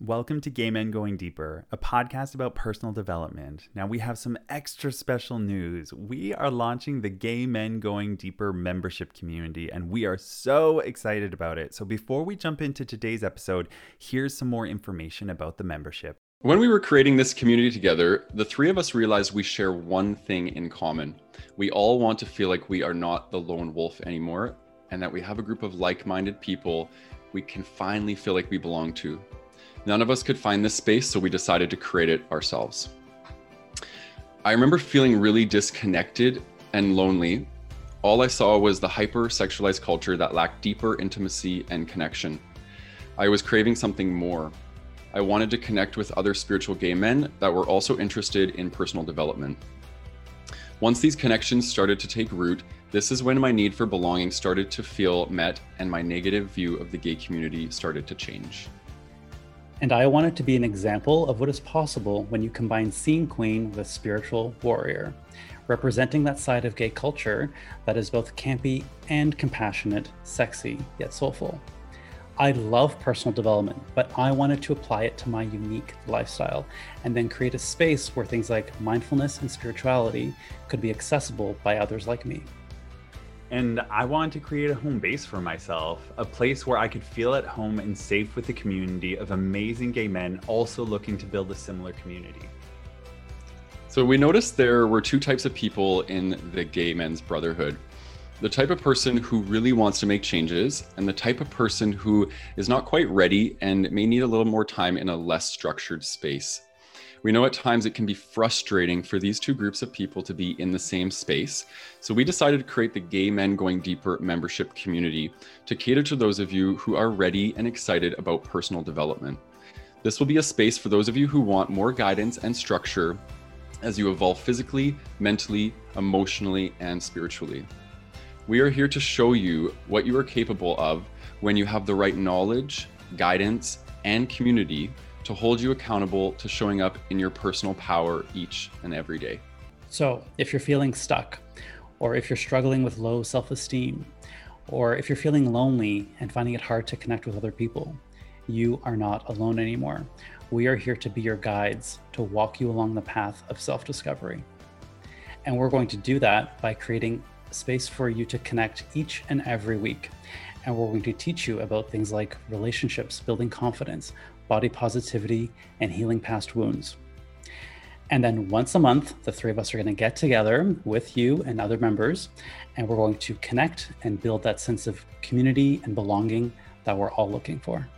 Welcome to Gay Men Going Deeper, a podcast about personal development. Now, we have some extra special news. We are launching the Gay Men Going Deeper membership community, and we are so excited about it. So, before we jump into today's episode, here's some more information about the membership. When we were creating this community together, the three of us realized we share one thing in common. We all want to feel like we are not the lone wolf anymore, and that we have a group of like minded people we can finally feel like we belong to. None of us could find this space, so we decided to create it ourselves. I remember feeling really disconnected and lonely. All I saw was the hyper sexualized culture that lacked deeper intimacy and connection. I was craving something more. I wanted to connect with other spiritual gay men that were also interested in personal development. Once these connections started to take root, this is when my need for belonging started to feel met and my negative view of the gay community started to change. And I wanted to be an example of what is possible when you combine Scene Queen with Spiritual Warrior, representing that side of gay culture that is both campy and compassionate, sexy, yet soulful. I love personal development, but I wanted to apply it to my unique lifestyle and then create a space where things like mindfulness and spirituality could be accessible by others like me. And I wanted to create a home base for myself, a place where I could feel at home and safe with a community of amazing gay men also looking to build a similar community. So we noticed there were two types of people in the gay men's brotherhood. The type of person who really wants to make changes, and the type of person who is not quite ready and may need a little more time in a less structured space. We know at times it can be frustrating for these two groups of people to be in the same space. So we decided to create the Gay Men Going Deeper membership community to cater to those of you who are ready and excited about personal development. This will be a space for those of you who want more guidance and structure as you evolve physically, mentally, emotionally, and spiritually. We are here to show you what you are capable of when you have the right knowledge, guidance, and community to hold you accountable to showing up in your personal power each and every day. So, if you're feeling stuck, or if you're struggling with low self esteem, or if you're feeling lonely and finding it hard to connect with other people, you are not alone anymore. We are here to be your guides to walk you along the path of self discovery. And we're going to do that by creating space for you to connect each and every week. And we're going to teach you about things like relationships, building confidence, body positivity, and healing past wounds. And then once a month, the three of us are going to get together with you and other members, and we're going to connect and build that sense of community and belonging that we're all looking for.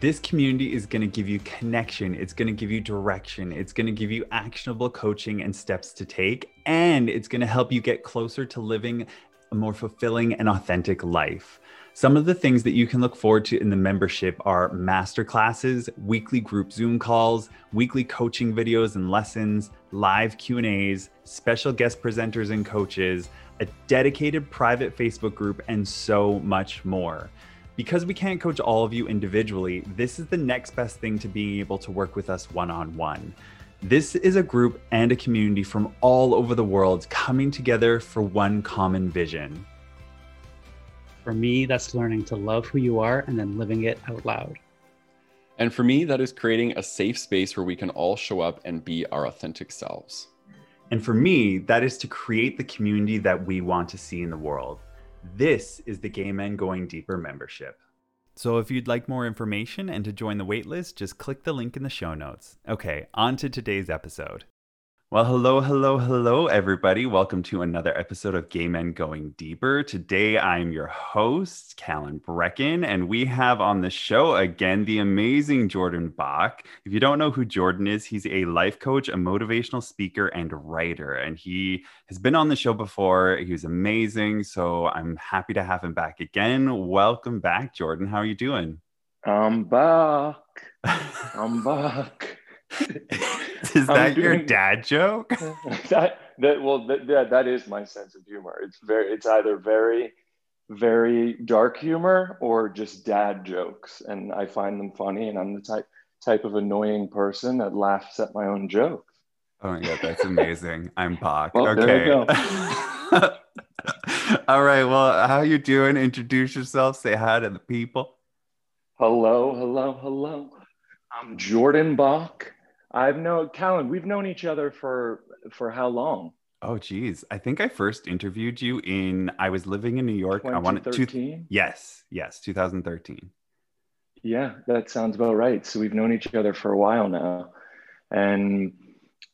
This community is going to give you connection. It's going to give you direction. It's going to give you actionable coaching and steps to take. And it's going to help you get closer to living a more fulfilling and authentic life. Some of the things that you can look forward to in the membership are masterclasses, weekly group Zoom calls, weekly coaching videos and lessons, live Q&As, special guest presenters and coaches, a dedicated private Facebook group and so much more. Because we can't coach all of you individually, this is the next best thing to being able to work with us one-on-one. This is a group and a community from all over the world coming together for one common vision. For me, that's learning to love who you are and then living it out loud. And for me, that is creating a safe space where we can all show up and be our authentic selves. And for me, that is to create the community that we want to see in the world. This is the Gay Men Going Deeper membership. So if you'd like more information and to join the waitlist, just click the link in the show notes. Okay, on to today's episode. Well, hello, hello, hello, everybody. Welcome to another episode of Gay Men Going Deeper. Today, I'm your host, Callan Brecken, and we have on the show again the amazing Jordan Bach. If you don't know who Jordan is, he's a life coach, a motivational speaker, and writer. And he has been on the show before. He was amazing. So I'm happy to have him back again. Welcome back, Jordan. How are you doing? I'm back. I'm back. Is that doing, your dad joke? that that well that, that that is my sense of humor. It's very it's either very very dark humor or just dad jokes, and I find them funny. And I'm the type type of annoying person that laughs at my own jokes. Oh my god, that's amazing! I'm Bach. Well, okay. All right. Well, how you doing? Introduce yourself. Say hi to the people. Hello, hello, hello. I'm Jordan Bach. I've known Callan. We've known each other for for how long? Oh, geez. I think I first interviewed you in. I was living in New York. I wanted to. Yes, yes, 2013. Yeah, that sounds about right. So we've known each other for a while now, and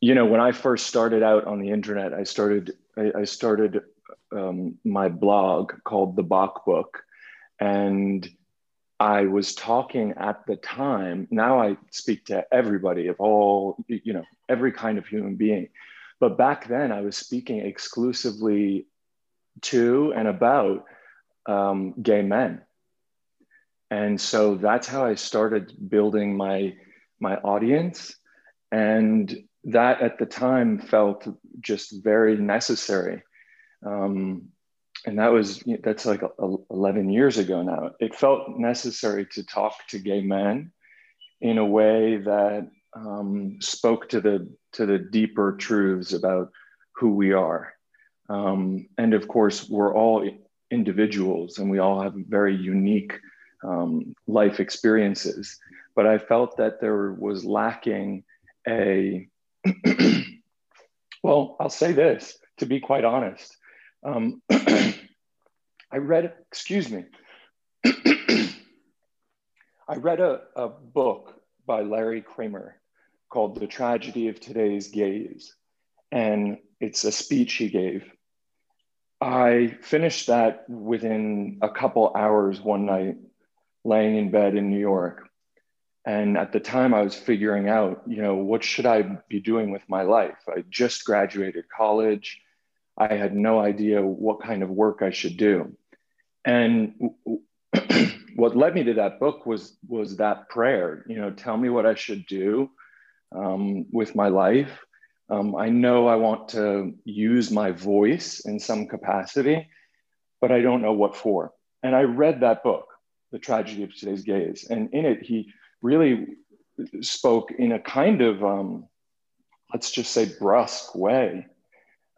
you know, when I first started out on the internet, I started I, I started um, my blog called the Bach Book, and I was talking at the time. Now I speak to everybody of all, you know, every kind of human being. But back then I was speaking exclusively to and about um, gay men. And so that's how I started building my, my audience. And that at the time felt just very necessary. Um, and that was that's like 11 years ago now. It felt necessary to talk to gay men in a way that um, spoke to the to the deeper truths about who we are. Um, and of course we're all individuals and we all have very unique um, life experiences. But i felt that there was lacking a well i'll say this to be quite honest um, I read, excuse me, I read a, a book by Larry Kramer called The Tragedy of Today's Gays, and it's a speech he gave. I finished that within a couple hours one night, laying in bed in New York. And at the time, I was figuring out, you know, what should I be doing with my life? I just graduated college. I had no idea what kind of work I should do. And what led me to that book was was that prayer. You know, tell me what I should do um, with my life. Um, I know I want to use my voice in some capacity, but I don't know what for. And I read that book, The Tragedy of Today's Gays, and in it he really spoke in a kind of um, let's just say brusque way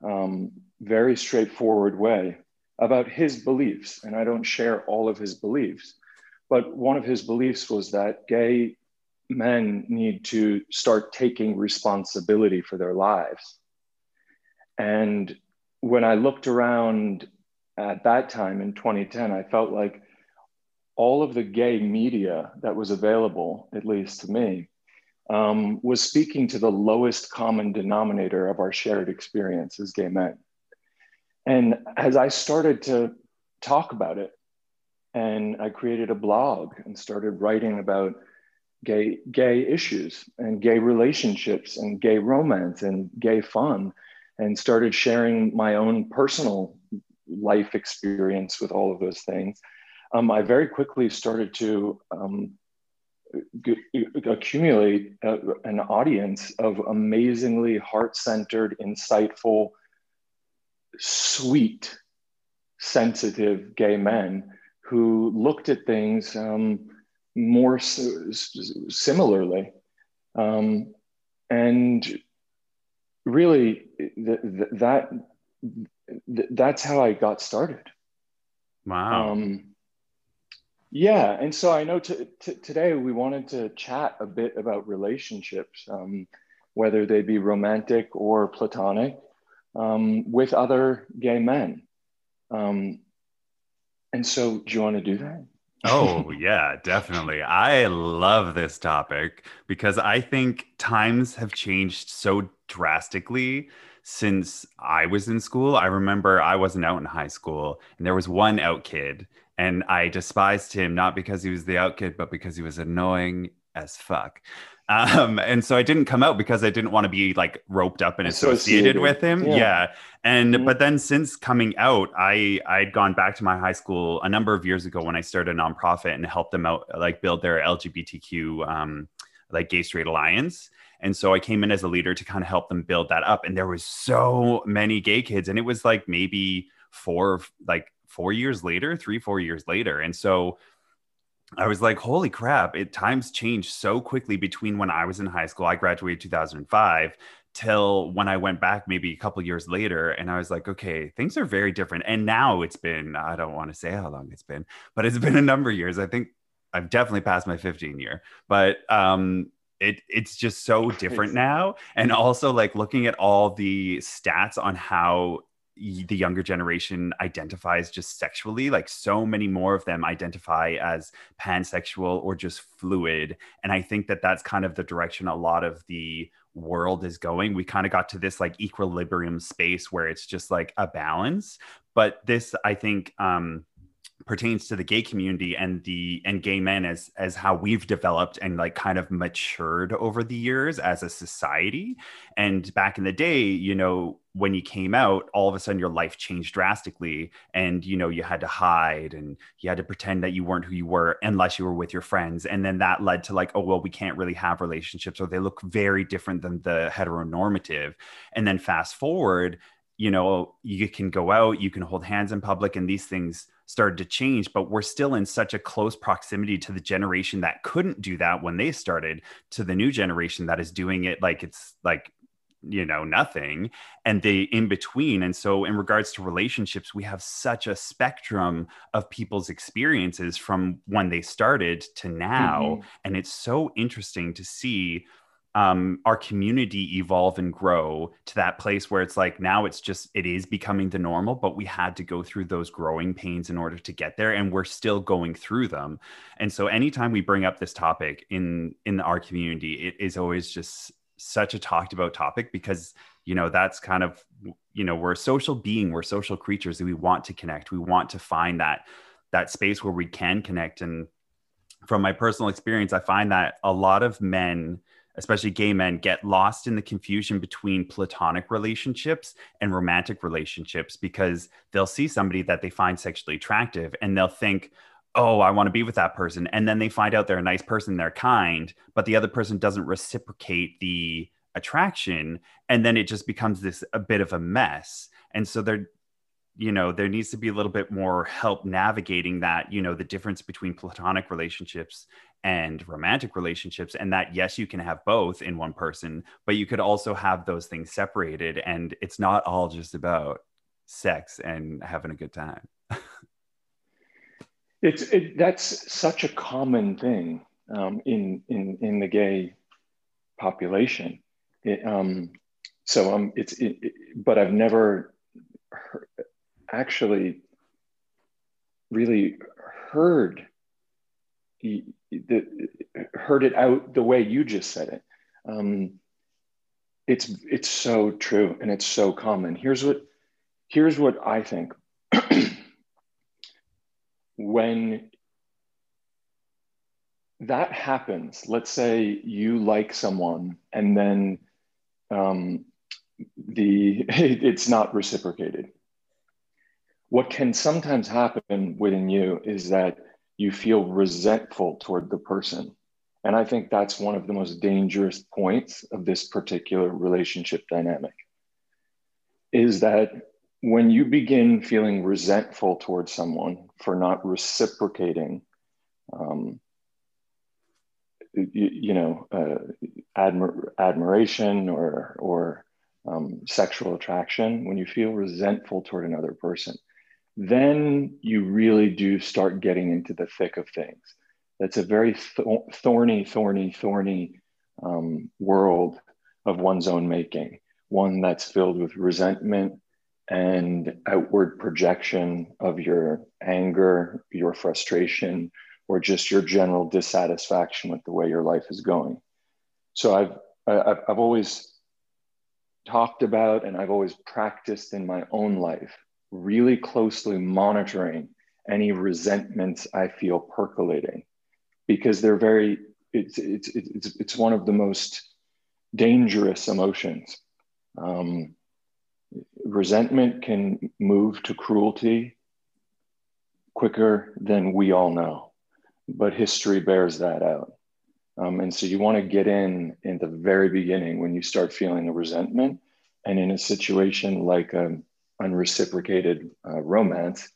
um, very straightforward way about his beliefs. And I don't share all of his beliefs, but one of his beliefs was that gay men need to start taking responsibility for their lives. And when I looked around at that time in 2010, I felt like all of the gay media that was available, at least to me, um, was speaking to the lowest common denominator of our shared experience as gay men. And as I started to talk about it, and I created a blog and started writing about gay gay issues and gay relationships and gay romance and gay fun and started sharing my own personal life experience with all of those things um, i very quickly started to um, g- accumulate a, an audience of amazingly heart-centered insightful sweet, sensitive gay men who looked at things um, more similarly. Um, and really, th- th- that th- that's how I got started. Wow. Um, yeah, and so I know t- t- today we wanted to chat a bit about relationships, um, whether they be romantic or platonic, um, with other gay men. Um, and so, do you want to do that? oh, yeah, definitely. I love this topic because I think times have changed so drastically since I was in school. I remember I wasn't out in high school and there was one out kid and I despised him not because he was the out kid, but because he was annoying as fuck. Um, and so I didn't come out because I didn't want to be like roped up and associated, associated. with him. Yeah. yeah. And mm-hmm. but then since coming out, I I'd gone back to my high school a number of years ago when I started a nonprofit and helped them out like build their LGBTQ um, like gay straight alliance. And so I came in as a leader to kind of help them build that up. And there was so many gay kids, and it was like maybe four like four years later, three four years later. And so I was like, holy crap, it times changed so quickly between when I was in high school, I graduated 2005 till when I went back maybe a couple years later and I was like, okay, things are very different. And now it's been, I don't want to say how long it's been, but it's been a number of years. I think I've definitely passed my 15 year, but um, it it's just so different now. And also like looking at all the stats on how the younger generation identifies just sexually like so many more of them identify as pansexual or just fluid. And i think that that's kind of the direction a lot of the world is going. We kind of got to this like equilibrium space where it's just like a balance. But this i think um pertains to the gay community and the and gay men as as how we've developed and like kind of matured over the years as a society. And back in the day you know when you came out all of a sudden your life changed drastically and you know you had to hide and you had to pretend that you weren't who you were unless you were with your friends. And then that led to like oh well we can't really have relationships or they look very different than the heteronormative. And then fast forward you know you can go out you can hold hands in public and these things started to change but we're still in such a close proximity to the generation that couldn't do that when they started to the new generation that is doing it like it's like you know nothing and the in between and so in regards to relationships we have such a spectrum of people's experiences from when they started to now mm-hmm. and it's so interesting to see um, our community evolve and grow to that place where it's like now it's just it is becoming the normal but we had to go through those growing pains in order to get there and we're still going through them. And so anytime we bring up this topic in in our community it is always just such a talked about topic because you know that's kind of you know we're a social being we're social creatures and we want to connect. We want to find that that space where we can connect. And from my personal experience i find that a lot of men especially gay men, get lost in the confusion between platonic relationships and romantic relationships because they'll see somebody that they find sexually attractive and they'll think, oh, I want to be with that person. And then they find out they're a nice person, they're kind, but the other person doesn't reciprocate the attraction. And then it just becomes this a bit of a mess. And so they're, you know, there needs to be a little bit more help navigating that, you know, the difference between platonic relationships and romantic relationships and that yes you can have both in one person but you could also have those things separated and it's not all just about sex and having a good time. It's it, that's such a common thing um, in in in the gay population. It, um, so um it's it, it, but i've never heard, actually really heard the, heard it out the way you just said it. Um, it's it's so true and it's so common. Here's what here's what I think. when that happens, let's say you like someone and then um, the it's not reciprocated. What can sometimes happen within you is that you feel resentful toward the person. And I think that's one of the most dangerous points of this particular relationship dynamic is that when you begin feeling resentful towards someone for not reciprocating, um, you, you, know, uh, admir- admiration or, or um, sexual attraction, when you feel resentful toward another person, then you really do start getting into the thick of things. That's a very thorny, thorny, thorny um, world of one's own making, one that's filled with resentment and outward projection of your anger, your frustration, or just your general dissatisfaction with the way your life is going. So I've, I've, I've always talked about and I've always practiced in my own life really closely monitoring any resentments I feel percolating because they're very, it's, it's, it's, it's one of the most dangerous emotions. Um, resentment can move to cruelty quicker than we all know, but history bears that out. Um, and so you want to get in in the very beginning when you start feeling a resentment and in a situation like a, um, unreciprocated uh, romance,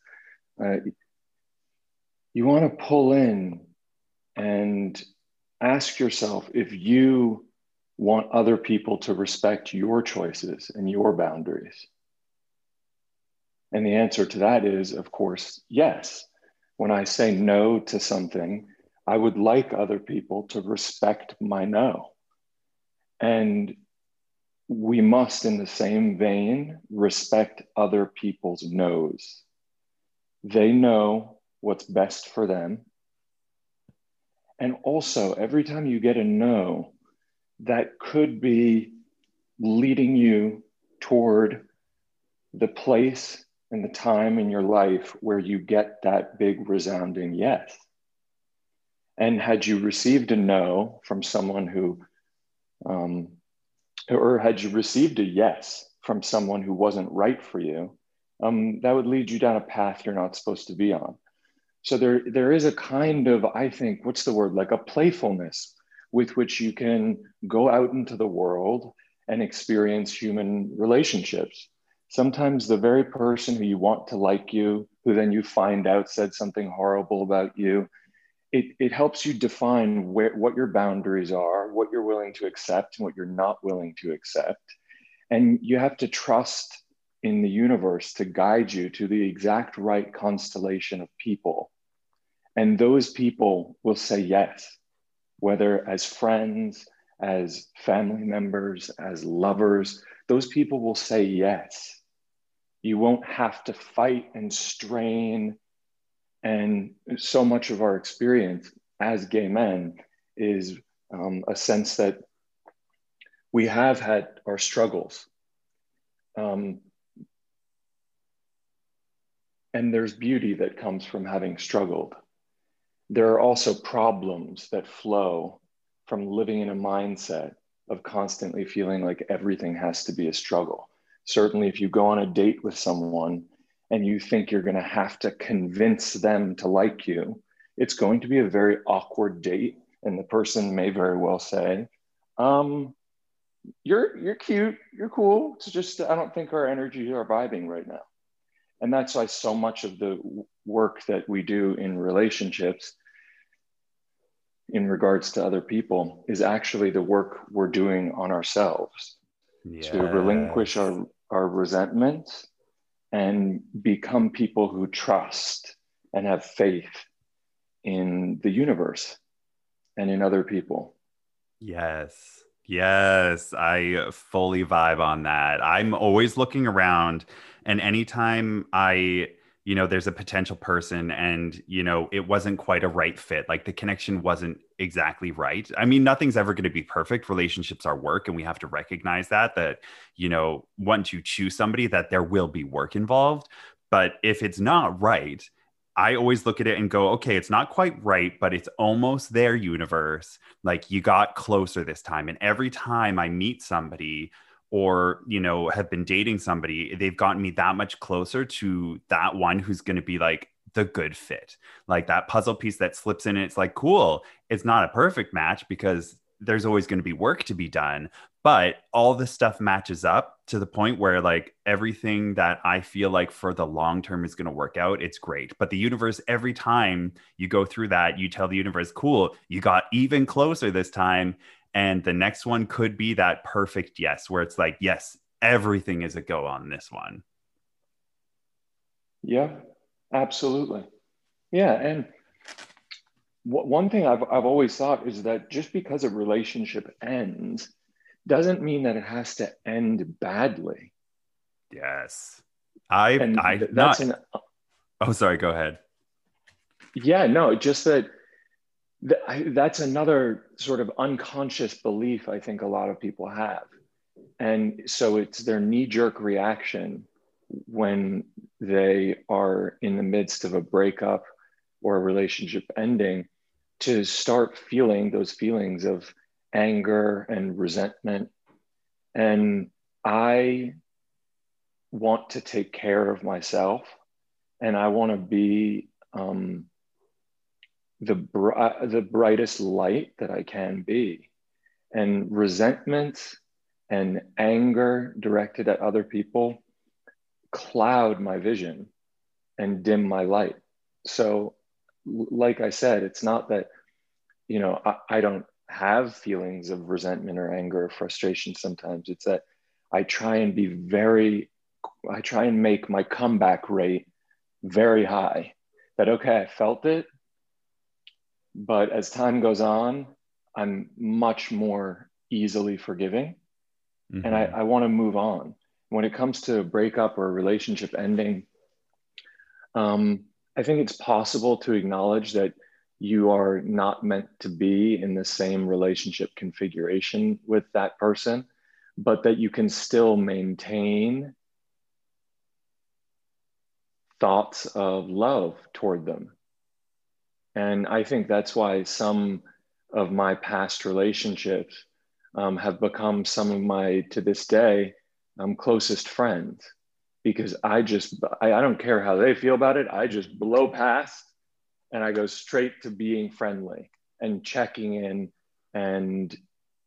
uh, you want to pull in and ask yourself if you want other people to respect your choices and your boundaries. And the answer to that is, of course, yes. When I say no to something, I would like other people to respect my no. And we must, in the same vein, respect other people's no's. They know what's best for them. And also, every time you get a no, that could be leading you toward the place and the time in your life where you get that big resounding yes. And had you received a no from someone who, um, or had you received a yes from someone who wasn't right for you, um, that would lead you down a path you're not supposed to be on. So there, there is a kind of, I think, what's the word, like a playfulness with which you can go out into the world and experience human relationships. Sometimes the very person who you want to like you, who then you find out said something horrible about you, it, it helps you define where, what your boundaries are, what you're willing to accept, and what you're not willing to accept. And you have to trust in the universe to guide you to the exact right constellation of people. And those people will say yes, whether as friends, as family members, as lovers, those people will say yes. You won't have to fight and strain. And so much of our experience as gay men is um, a sense that we have had our struggles. Um, and there's beauty that comes from having struggled. There are also problems that flow from living in a mindset of constantly feeling like everything has to be a struggle. Certainly, if you go on a date with someone and you think you're going to have to convince them to like you, it's going to be a very awkward date. And the person may very well say, um, you're, you're cute, you're cool. It's just, I don't think our energies are vibing right now. And that's why so much of the work that we do in relationships in regards to other people is actually the work we're doing on ourselves yes. to relinquish our, our resentment and become people who trust and have faith in the universe and in other people. Yes. Yes, I fully vibe on that. I'm always looking around, and anytime I, you know, there's a potential person and, you know, it wasn't quite a right fit, like the connection wasn't exactly right. I mean, nothing's ever going to be perfect. Relationships are work, and we have to recognize that, that, you know, once you choose somebody, that there will be work involved. But if it's not right, I always look at it and go, okay, it's not quite right, but it's almost their universe. Like you got closer this time. And every time I meet somebody or, you know, have been dating somebody, they've gotten me that much closer to that one who's going to be like the good fit. Like that puzzle piece that slips in. It's like, cool. It's not a perfect match because there's always going to be work to be done but all this stuff matches up to the point where like everything that i feel like for the long term is going to work out it's great but the universe every time you go through that you tell the universe cool you got even closer this time and the next one could be that perfect yes where it's like yes everything is a go on this one yeah absolutely yeah and one thing I've, I've always thought is that just because a relationship ends doesn't mean that it has to end badly. Yes. I, and I, that's not, an, oh, sorry, go ahead. Yeah, no, just that that's another sort of unconscious belief I think a lot of people have. And so it's their knee jerk reaction when they are in the midst of a breakup or a relationship ending to start feeling those feelings of anger and resentment. And I want to take care of myself and I want to be um, the, uh, the brightest light that I can be. And resentment and anger directed at other people cloud my vision and dim my light. So, like I said, it's not that, you know, I, I don't have feelings of resentment or anger or frustration sometimes. It's that I try and be very, I try and make my comeback rate very high. That, okay, I felt it. But as time goes on, I'm much more easily forgiving mm-hmm. and I, I want to move on. When it comes to a breakup or a relationship ending, um, I think it's possible to acknowledge that you are not meant to be in the same relationship configuration with that person, but that you can still maintain thoughts of love toward them. And I think that's why some of my past relationships um, have become some of my, to this day, um, closest friends because I just, I, I don't care how they feel about it. I just blow past and I go straight to being friendly and checking in and,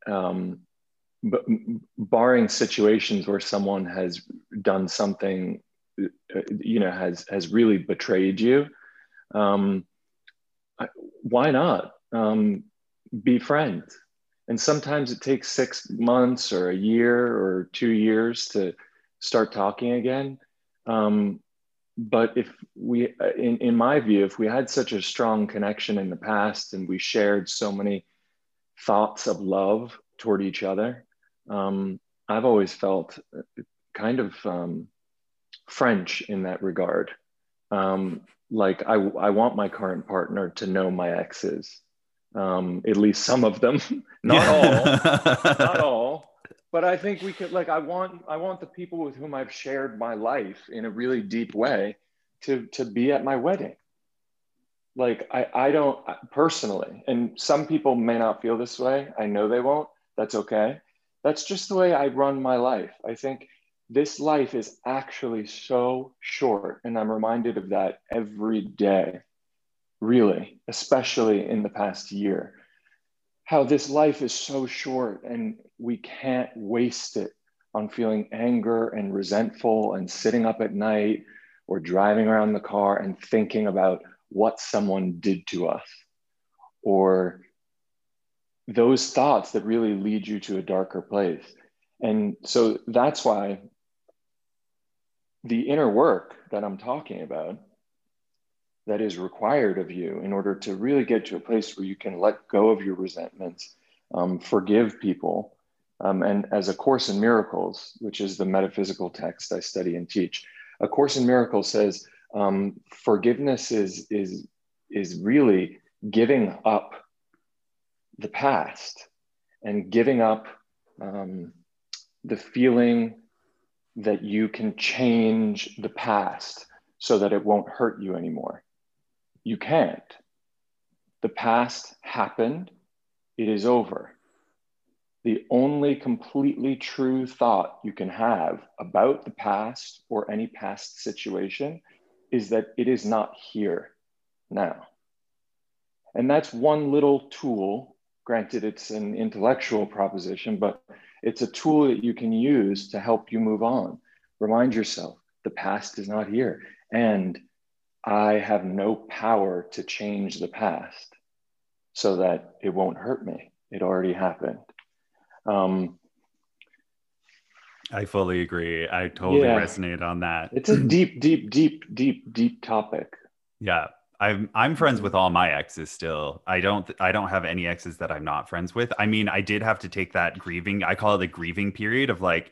um, but barring situations where someone has done something, uh, you know, has, has really betrayed you, um, why not um, be friends? And sometimes it takes six months or a year or two years to start talking again. Um, but if we, in, in my view, if we had such a strong connection in the past and we shared so many thoughts of love toward each other, um, I've always felt kind of um, French in that regard. Um, like I, I want my current partner to know my exes, um, at least some of them, not all, not all. But I think we could like I want I want the people with whom I've shared my life in a really deep way to to be at my wedding. Like I I don't personally, and some people may not feel this way. I know they won't. That's okay. That's just the way I run my life. I think this life is actually so short. And I'm reminded of that every day, really, especially in the past year. How this life is so short and we can't waste it on feeling anger and resentful and sitting up at night or driving around the car and thinking about what someone did to us or those thoughts that really lead you to a darker place. And so that's why the inner work that I'm talking about that is required of you in order to really get to a place where you can let go of your resentments, um, forgive people. Um, and as A Course in Miracles, which is the metaphysical text I study and teach, A Course in Miracles says um, forgiveness is, is, is really giving up the past and giving up um, the feeling that you can change the past so that it won't hurt you anymore. You can't. The past happened, it is over. The only completely true thought you can have about the past or any past situation is that it is not here now. And that's one little tool. Granted, it's an intellectual proposition, but it's a tool that you can use to help you move on. Remind yourself the past is not here. And I have no power to change the past so that it won't hurt me. It already happened. Um, I fully agree. I totally yeah, resonate on that. It's a deep, deep, deep, deep, deep topic. Yeah. I'm I'm friends with all my exes still. I don't I don't have any exes that I'm not friends with. I mean, I did have to take that grieving. I call it the grieving period of like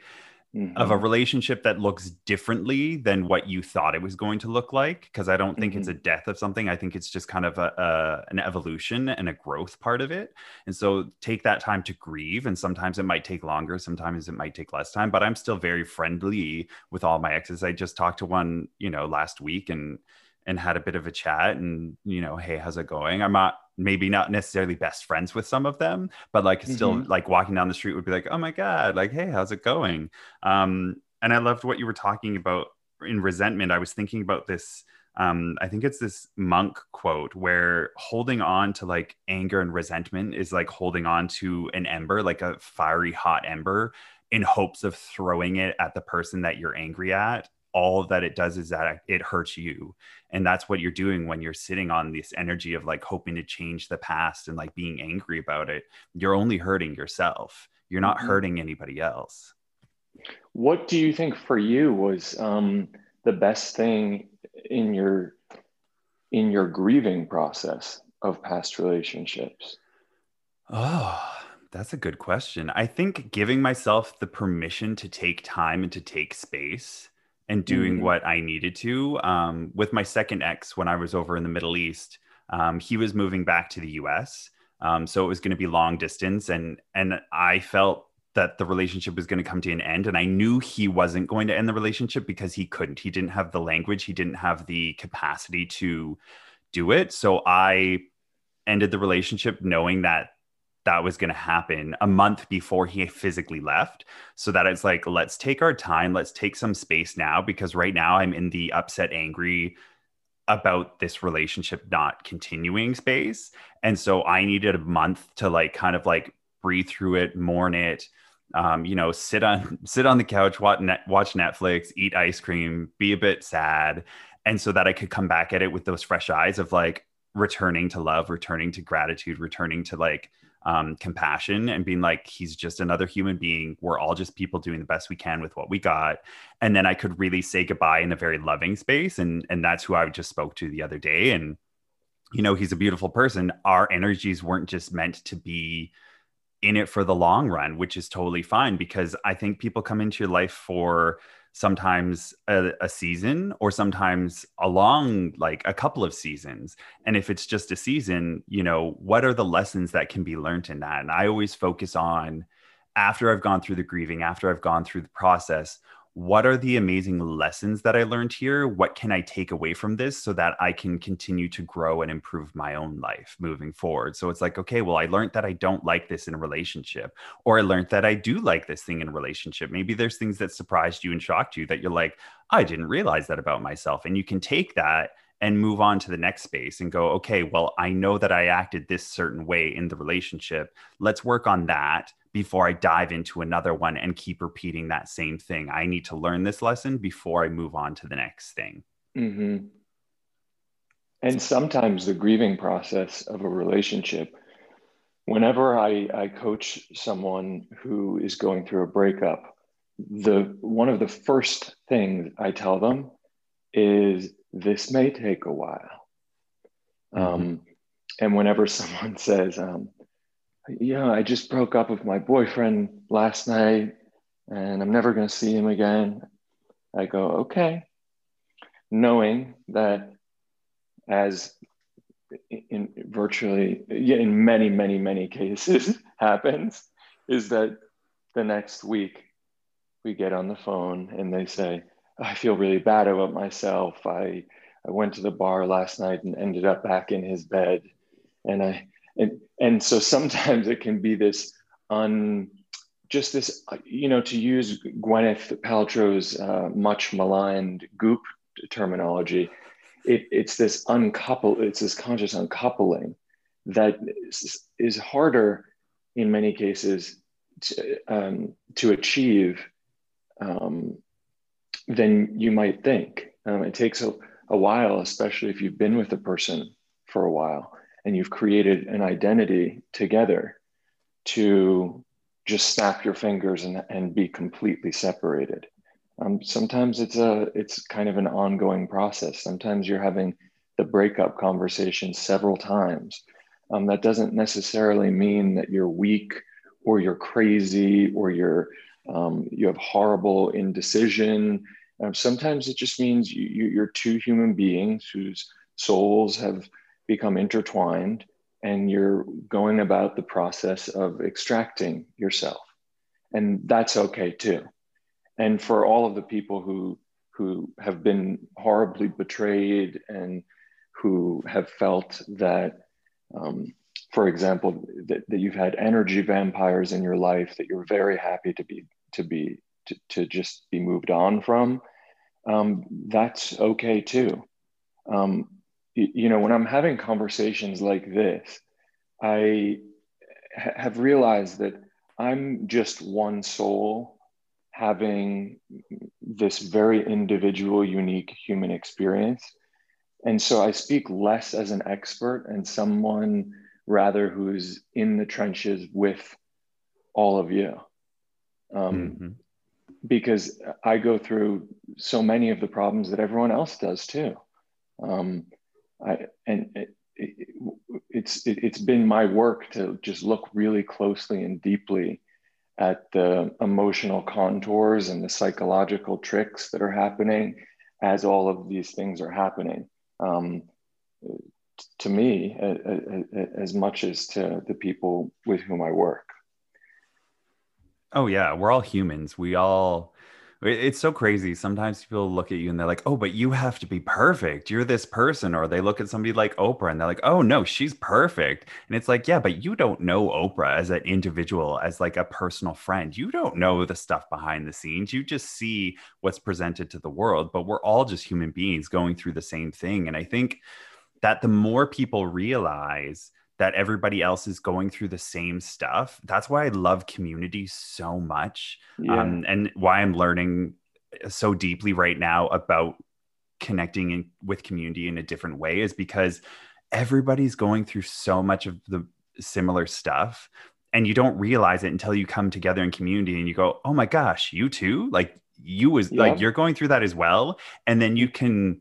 mm-hmm. of a relationship that looks differently than what you thought it was going to look like because I don't think mm-hmm. it's a death of something. I think it's just kind of a, a an evolution and a growth part of it. And so take that time to grieve and sometimes it might take longer, sometimes it might take less time, but I'm still very friendly with all my exes. I just talked to one, you know, last week and and had a bit of a chat and you know hey how's it going? I'm not maybe not necessarily best friends with some of them but like still mm-hmm. like walking down the street would be like oh my god like hey how's it going? Um and i loved what you were talking about in resentment. I was thinking about this um, I think it's this monk quote where holding on to like anger and resentment is like holding on to an ember, like a fiery hot ember, in hopes of throwing it at the person that you're angry at all that it does is that it hurts you and that's what you're doing when you're sitting on this energy of like hoping to change the past and like being angry about it you're only hurting yourself you're not mm-hmm. hurting anybody else what do you think for you was um, the best thing in your in your grieving process of past relationships? Oh, that's a good question. I think giving myself the permission to take time and to take space and doing mm-hmm. what I needed to. Um, with my second ex, when I was over in the Middle East, um, he was moving back to the US. Um, so it was going to be long distance. And, and I felt that the relationship was going to come to an end. And I knew he wasn't going to end the relationship because he couldn't. He didn't have the language, he didn't have the capacity to do it. So I ended the relationship knowing that that was going to happen a month before he physically left. So that it's like let's take our time let's take some space now because right now i'm in the upset angry about this relationship not continuing space. And so i needed a month to like kind of like breathe through it mourn it um, you know sit on sit on the couch watch, watch netflix eat ice cream be a bit sad. And so that i could come back at it with those fresh eyes of like returning to love returning to gratitude returning to like um, compassion and being like, he's just another human being. We're all just people doing the best we can with what we got. And then I could really say goodbye in a very loving space. And and that's who I just spoke to the other day. And you know, he's a beautiful person. Our energies weren't just meant to be in it for the long run, which is totally fine because I think people come into your life for sometimes a, a, season or sometimes a long like a couple of seasons. And if it's just a season you know what are the lessons that can be learned in that? And i always focus on after i've gone through the grieving after i've gone through the process what are the amazing lessons that I learned here? What can I take away from this so that I can continue to grow and improve my own life moving forward? So it's like, okay, well, I learned that I don't like this in a relationship, or I learned that I do like this thing in a relationship. Maybe there's things that surprised you and shocked you that you're like, I didn't realize that about myself. And you can take that and move on to the next space and go, okay, well, I know that I acted this certain way in the relationship. Let's work on that before I dive into another one and keep repeating that same thing. I need to learn this lesson before I move on to the next thing. Mm-hmm. And sometimes the grieving process of a relationship, whenever I, I coach someone who is going through a breakup, the one of the first things I tell them is this may take a while. Mm-hmm. Um, and whenever someone says, um, yeah, I just broke up with my boyfriend last night and I'm never going to see him again. I go, okay. Knowing that as in virtually, in many, many, many cases happens, is that the next week we get on the phone and they say, I feel really bad about myself. I, I went to the bar last night and ended up back in his bed. And I, and and so sometimes it can be this un just this you know to use gwyneth paltrow's uh, much maligned goop terminology it, it's this uncouple it's this conscious uncoupling that is, is harder in many cases to, um, to achieve um, than you might think. Um, it takes a, a while especially if you've been with a person for a while and you've created an identity together to just snap your fingers and, and be completely separated. Um, sometimes it's a it's kind of an ongoing process. Sometimes you're having the breakup conversation several times. Um, that doesn't necessarily mean that you're weak or you're crazy or you're um, you have horrible indecision. Um, sometimes it just means you, you're two human beings whose souls have become intertwined and you're going about the process of extracting yourself. And that's okay too. And for all of the people who who have been horribly betrayed and who have felt that um, for example that, that you've had energy vampires in your life that you're very happy to be to be to, to just be moved on from um, that's okay too. Um, you know, when I'm having conversations like this, I ha- have realized that I'm just one soul having this very individual, unique human experience. And so I speak less as an expert and someone rather who's in the trenches with all of you. Um, mm-hmm. Because I go through so many of the problems that everyone else does too. Um, I, and it, it, it's it, it's been my work to just look really closely and deeply at the emotional contours and the psychological tricks that are happening as all of these things are happening. Um, to me, as much as to the people with whom I work. Oh yeah, we're all humans. We all it's so crazy. Sometimes people look at you and they're like, "Oh, but you have to be perfect. You're this person." Or they look at somebody like Oprah and they're like, "Oh, no, she's perfect." And it's like, "Yeah, but you don't know Oprah as an individual, as like a personal friend. You don't know the stuff behind the scenes. You just see what's presented to the world, but we're all just human beings going through the same thing." And I think that the more people realize that everybody else is going through the same stuff. That's why I love community so much. Yeah. Um, and why I'm learning so deeply right now about connecting in, with community in a different way is because everybody's going through so much of the similar stuff and you don't realize it until you come together in community and you go oh my gosh you too like you was yeah. like you're going through that as well and then you can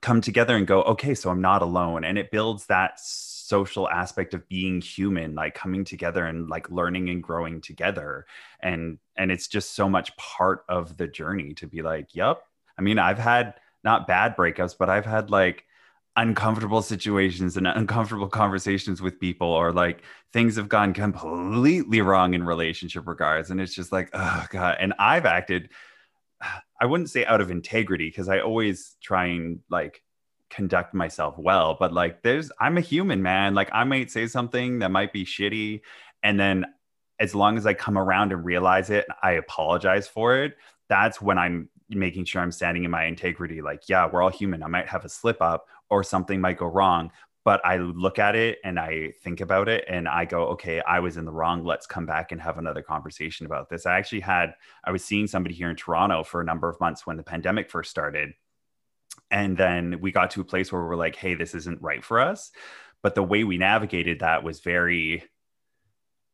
come together and go okay so i'm not alone and it builds that social aspect of being human like coming together and like learning and growing together. And and it's just so much part of the journey to be like yep i mean i've had not bad breakups but i've had like uncomfortable situations and uncomfortable conversations with people or like things have gone completely wrong in relationship regards. And it's just like oh god. And i've acted i wouldn't say out of integrity because i always try and like conduct myself well but like there's i'm a human man. Like i might say something that might be shitty and then as long as i come around and realize it i apologize for it that's when i'm making sure i'm standing in my integrity. Like yeah we're all human. I might have a slip up or something might go wrong but i look at it and i think about it and i go okay i was in the wrong. Let's come back and have another conversation about this. I actually had i was seeing somebody here in toronto for a number of months when the pandemic first started and then we got to a place where we're like hey this isn't right for us. But the way we navigated that was very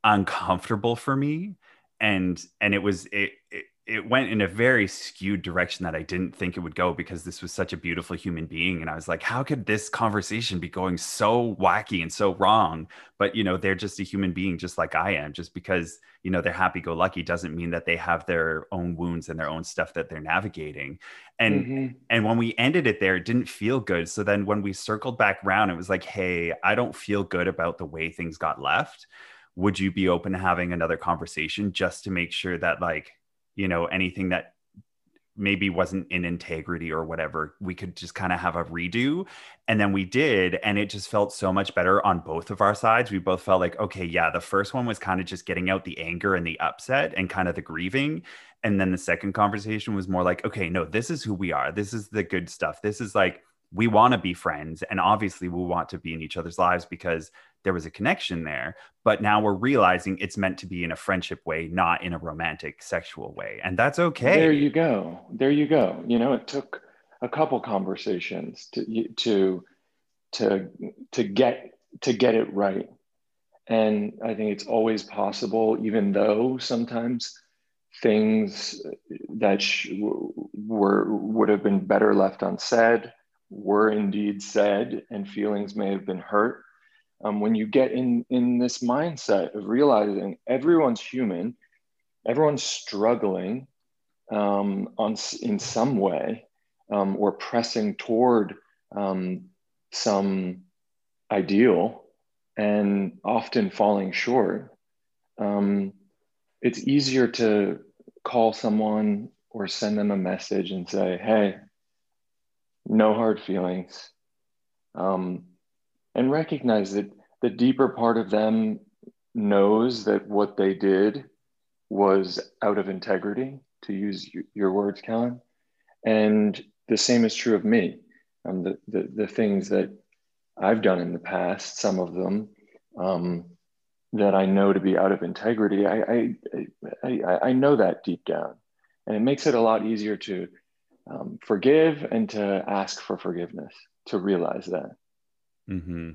uncomfortable for me. And and it was it, it it went in a very skewed direction that I didn't think it would go because this was such a beautiful human being. And I was like, how could this conversation be going so wacky and so wrong? But, you know, they're just a human being, just like I am. Just because, you know, they're happy go lucky doesn't mean that they have their own wounds and their own stuff that they're navigating. And, mm-hmm. and when we ended it there, it didn't feel good. So then when we circled back around, it was like, hey, I don't feel good about the way things got left. Would you be open to having another conversation just to make sure that, like, you know anything that maybe wasn't in integrity or whatever we could just kind of have a redo. And then we did and it just felt so much better on both of our sides. We both felt like okay yeah the first one was kind of just getting out the anger and the upset and kind of the grieving. And then the second conversation was more like okay no this is who we are. This is the good stuff. This is like we want to be friends and obviously we want to be in each other's lives because there was a connection there but now we're realizing it's meant to be in a friendship way not in a romantic sexual way and that's okay. There you go. There you go. You know it took a couple conversations to to to to get to get it right. And i think it's always possible even though sometimes things that sh- were would have been better left unsaid were indeed said and feelings may have been hurt um, when you get in in this mindset of realizing everyone's human everyone's struggling um, on in some way um, or pressing toward um, some ideal and often falling short um, it's easier to call someone or send them a message and say hey no hard feelings. Um, and recognize that the deeper part of them knows that what they did was out of integrity, to use your words, Kellen. And the same is true of me. Um, the, the, the things that I've done in the past, some of them um, that I know to be out of integrity, I, I, I, I, know that deep down. And it makes it a lot easier to um, forgive and to ask for forgiveness, to realize that. Mm-hmm.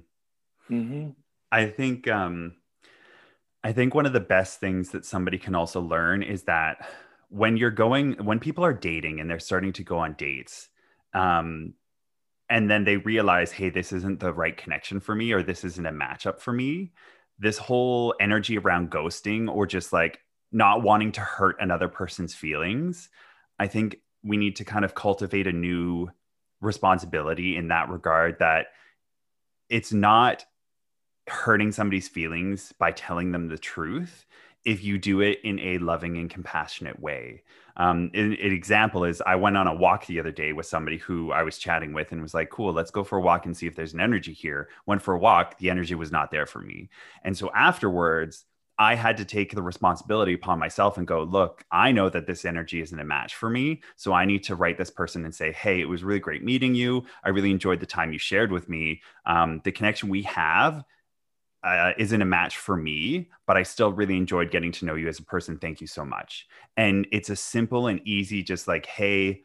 Mm-hmm. I think um, I think one of the best things that somebody can also learn is that when you're going when people are dating and they're starting to go on dates, um, and then they realize, hey, this isn't the right connection for me, or this isn't a matchup for me. This whole energy around ghosting or just like not wanting to hurt another person's feelings, I think we need to kind of cultivate a new responsibility in that regard that it's not hurting somebody's feelings by telling them the truth if you do it in a loving and compassionate way. Um, an, an, example is I went on a walk the other day with somebody who I was chatting with and was like, cool, let's go for a walk and see if there's an energy here. Went for a walk, the energy was not there for me. And so afterwards, I had to take the responsibility upon myself and go, look, I know that this energy isn't a match for me. So I need to write this person and say, hey, it was really great meeting you. I really enjoyed the time you shared with me. Um, the connection we have uh, isn't a match for me, but I still really enjoyed getting to know you as a person. Thank you so much. And it's a simple and easy, just like, hey,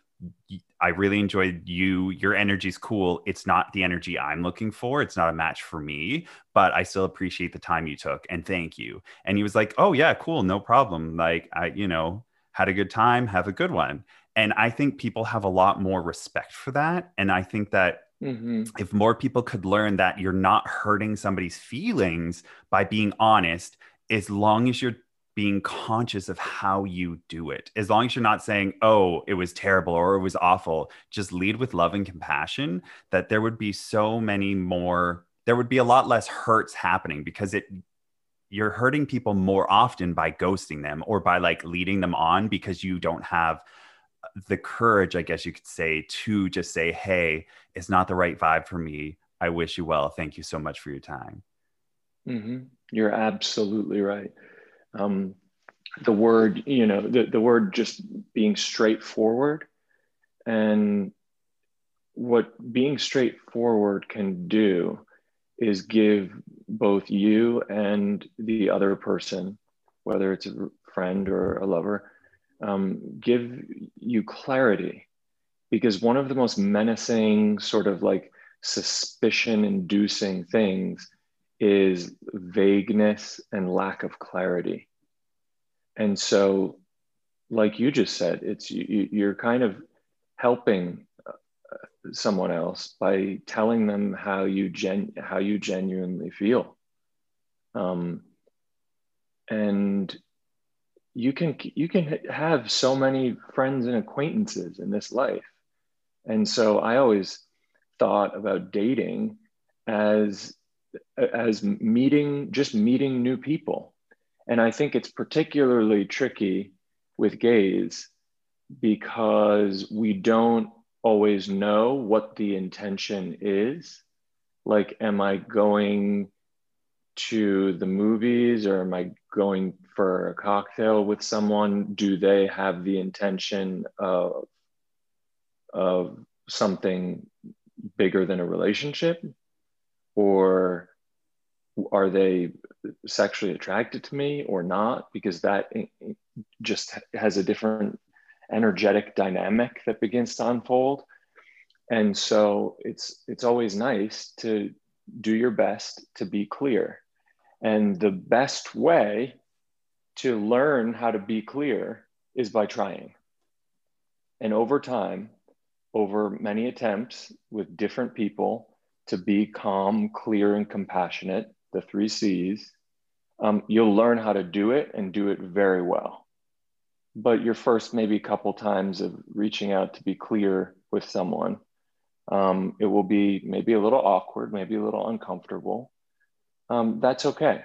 I really enjoyed you. Your energy's cool. It's not the energy I'm looking for. It's not a match for me, but I still appreciate the time you took and thank you. And he was like, "Oh yeah, cool, no problem. Like I, you know, had a good time. Have a good one." And I think people have a lot more respect for that. And I think that Mm-hmm. If more people could learn that you're not hurting somebody's feelings by being honest, as long as you're being conscious of how you do it. As long as you're not saying, oh, it was terrible or it was awful, just lead with love and compassion, that there would be so many more, there would be a lot less hurts happening because it, you're hurting people more often by ghosting them or by like leading them on because you don't have the courage, I guess you could say, to just say, hey, it's not the right vibe for me. I wish you well. Thank you so much for your time. Mm-hmm. You're absolutely right. Um, the word, you know, the, the word just being straightforward. And what being straightforward can do is give both you and the other person, whether it's a friend or a lover, um, give you clarity. Because one of the most menacing sort of like suspicion inducing things is vagueness and lack of clarity. And so like you just said it's you, you're kind of helping uh, someone else by telling them how you gen how you genuinely feel. Um, and you can you can have so many friends and acquaintances in this life. And so i always thought about dating as as meeting just meeting new people and i think it's particularly tricky with gays because we don't always know what the intention is like am i going to the movies or am I going for a cocktail with someone? Do they have the intention of, of something bigger than a relationship? Or are they sexually attracted to me or not? Because that just has a different energetic dynamic that begins to unfold. And so it's it's always nice to do your best to be clear. And the best way to learn how to be clear is by trying. And over time, over many attempts with different people to be calm, clear, and compassionate, the three C's, um, you'll learn how to do it and do it very well. But your first maybe couple times of reaching out to be clear with someone um, it will be maybe a little awkward, maybe a little uncomfortable. Um, that's okay.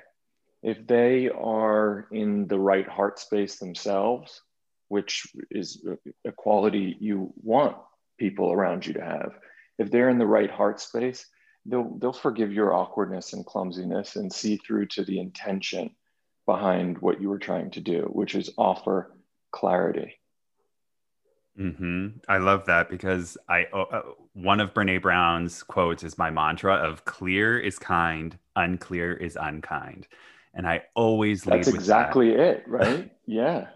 If they are in the right heart space themselves, which is a quality you want people around you to have, if they're in the right heart space, they'll, they'll forgive your awkwardness and clumsiness and see through to the intention behind what you were trying to do, which is offer clarity. Mm-hmm. I love that because I uh, uh, one of Brene Brown's quotes is my mantra of "clear is kind, unclear is unkind," and I always lead That's exactly that. it, right? yeah.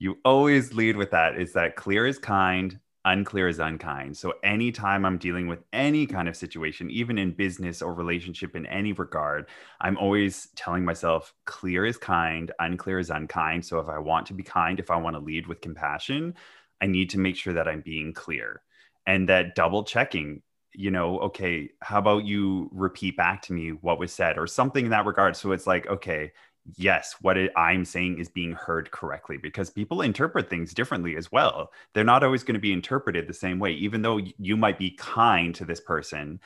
You always lead with that. Is that clear is kind, unclear is unkind. So anytime I'm dealing with any kind of situation, even in business or relationship in any regard, I'm always telling myself clear is kind, unclear is unkind. So if I want to be kind, if I want to lead with compassion, I need to make sure that I'm being clear and that double checking you know, okay, how about you repeat back to me what was said or something in that regard? So it's like, okay, yes, what I'm saying is being heard correctly because people interpret things differently as well. They're not always going to be interpreted the same way, even though you might be kind to this person.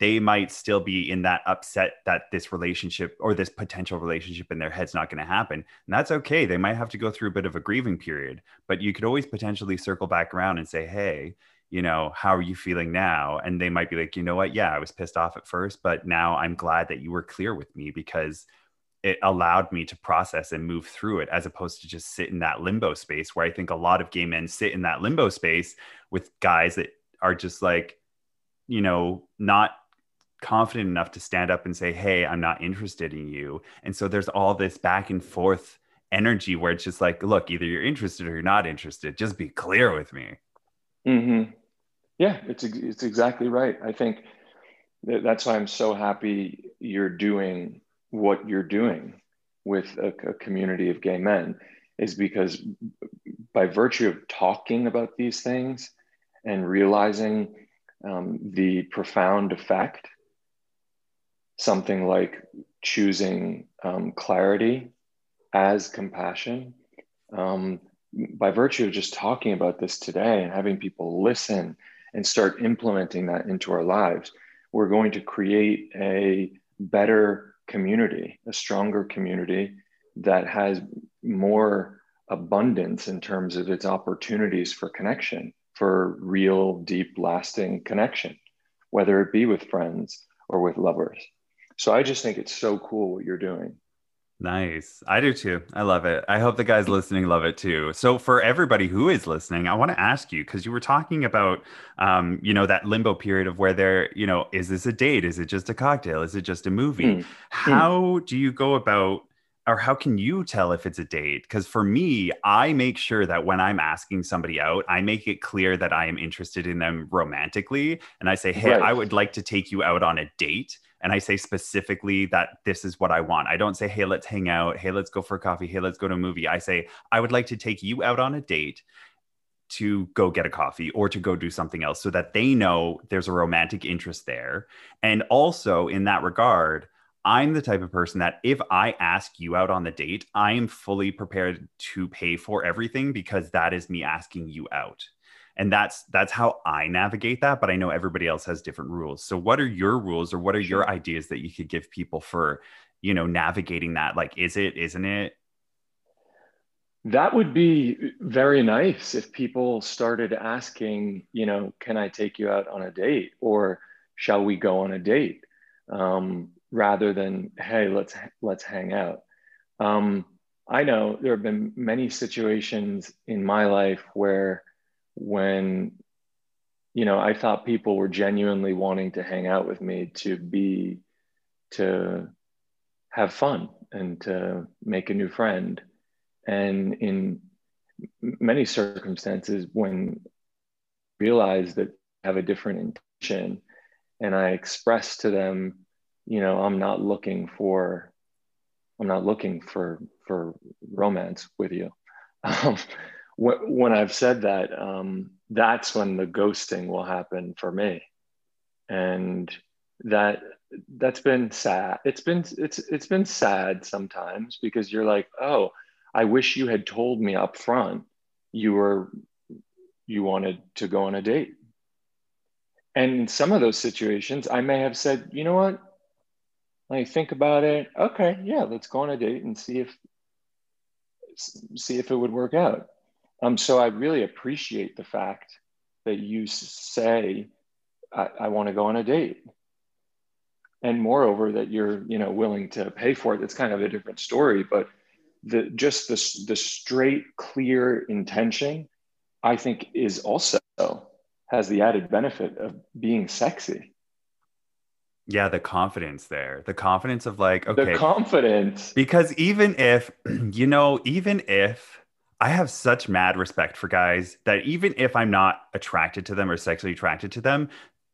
They might still be in that upset that this relationship or this potential relationship in their head's not going to happen. And that's okay. They might have to go through a bit of a grieving period, but you could always potentially circle back around and say, hey, you know, how are you feeling now? And they might be like, you know what? Yeah, I was pissed off at first, but now I'm glad that you were clear with me because it allowed me to process and move through it as opposed to just sit in that limbo space where I think a lot of gay men sit in that limbo space with guys that are just like, you know, not confident enough to stand up and say, Hey, I'm not interested in you. And so there's all this back and forth energy where it's just like, look, either you're interested or you're not interested. Just be clear with me. Mm-hmm. Yeah, it's it's exactly right. I think that's why I'm so happy you're doing what you're doing with a, a community of gay men is because by virtue of talking about these things and realizing um, the profound effect, something like choosing um, clarity as compassion, um, by virtue of just talking about this today and having people listen and start implementing that into our lives, we're going to create a better community, a stronger community that has more abundance in terms of its opportunities for connection, for real, deep, lasting connection, whether it be with friends or with lovers. So I just think it's so cool what you're doing. Nice. I do too. I love it. I hope the guys listening love it too. So for everybody who is listening, I want to ask you because you were talking about um, you know, that limbo period of where they're, you know, is this a date? Is it just a cocktail? Is it just a movie? Mm. How mm. do you go about or how can you tell if it's a date? Because for me, I make sure that when I'm asking somebody out, I make it clear that I am interested in them romantically. And I say, hey, right. I would like to take you out on a date. And I say specifically that this is what I want. I don't say, hey, let's hang out. Hey, let's go for coffee. Hey, let's go to a movie. I say, I would like to take you out on a date to go get a coffee or to go do something else so that they know there's a romantic interest there. And also, in that regard, I'm the type of person that if I ask you out on the date, I am fully prepared to pay for everything because that is me asking you out. And that's that's how I navigate that, but I know everybody else has different rules. So what are your rules or what are your ideas that you could give people for, you know, navigating that? Like is it, isn't it? That would be very nice if people started asking, you know, can I take you out on a date or shall we go on a date? Um, rather than hey let's let's hang out um, i know there have been many situations in my life where when you know i thought people were genuinely wanting to hang out with me to be to have fun and to make a new friend. And in many circumstances when I realize that I have a different intention and i express to them you know i'm not looking for i'm not looking for for romance with you. Um, when i've said that um, that's when the ghosting will happen for me and that that's been sad it's been it's it's been sad sometimes because you're like oh i wish you had told me up front you were you wanted to go on a date and in some of those situations i may have said you know what like think about it. Okay, yeah, let's go on a date and see if see if it would work out. Um, so I really appreciate the fact that you say I, I want to go on a date, and moreover that you're you know willing to pay for it. That's kind of a different story, but the just the the straight, clear intention, I think, is also has the added benefit of being sexy. Yeah the confidence there. The confidence of like okay the confidence. Because even if you know even if i have such mad respect for guys that even if i'm not attracted to them or sexually attracted to them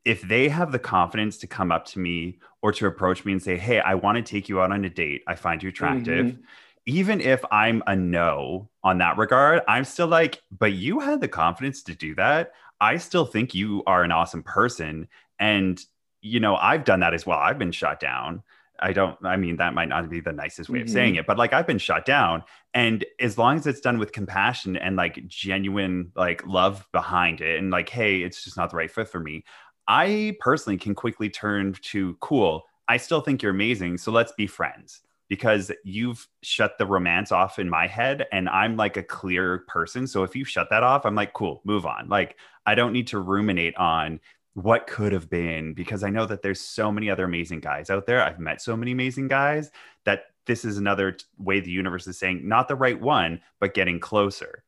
if they have the confidence to come up to me or to approach me and say hey i want to take you out on a date i find you attractive mm-hmm. even if i'm a no on that regard i'm still like but you had the confidence to do that i still think you are an awesome person And, you know, I've done that as well. I've been shot down. I don't, I mean, that might not be the nicest way mm-hmm. of saying it, but like I've been shot down. And as long as it's done with compassion and like genuine like love behind it and like, hey, it's just not the right fit for me, I personally can quickly turn to cool. I still think you're amazing. So let's be friends because you've shut the romance off in my head and I'm like a clear person. So if you shut that off, I'm like, cool, move on. Like, I don't need to ruminate on what could have been because I know that there's so many other amazing guys out there. I've met so many amazing guys that this is another way the universe is saying not the right one, but getting closer.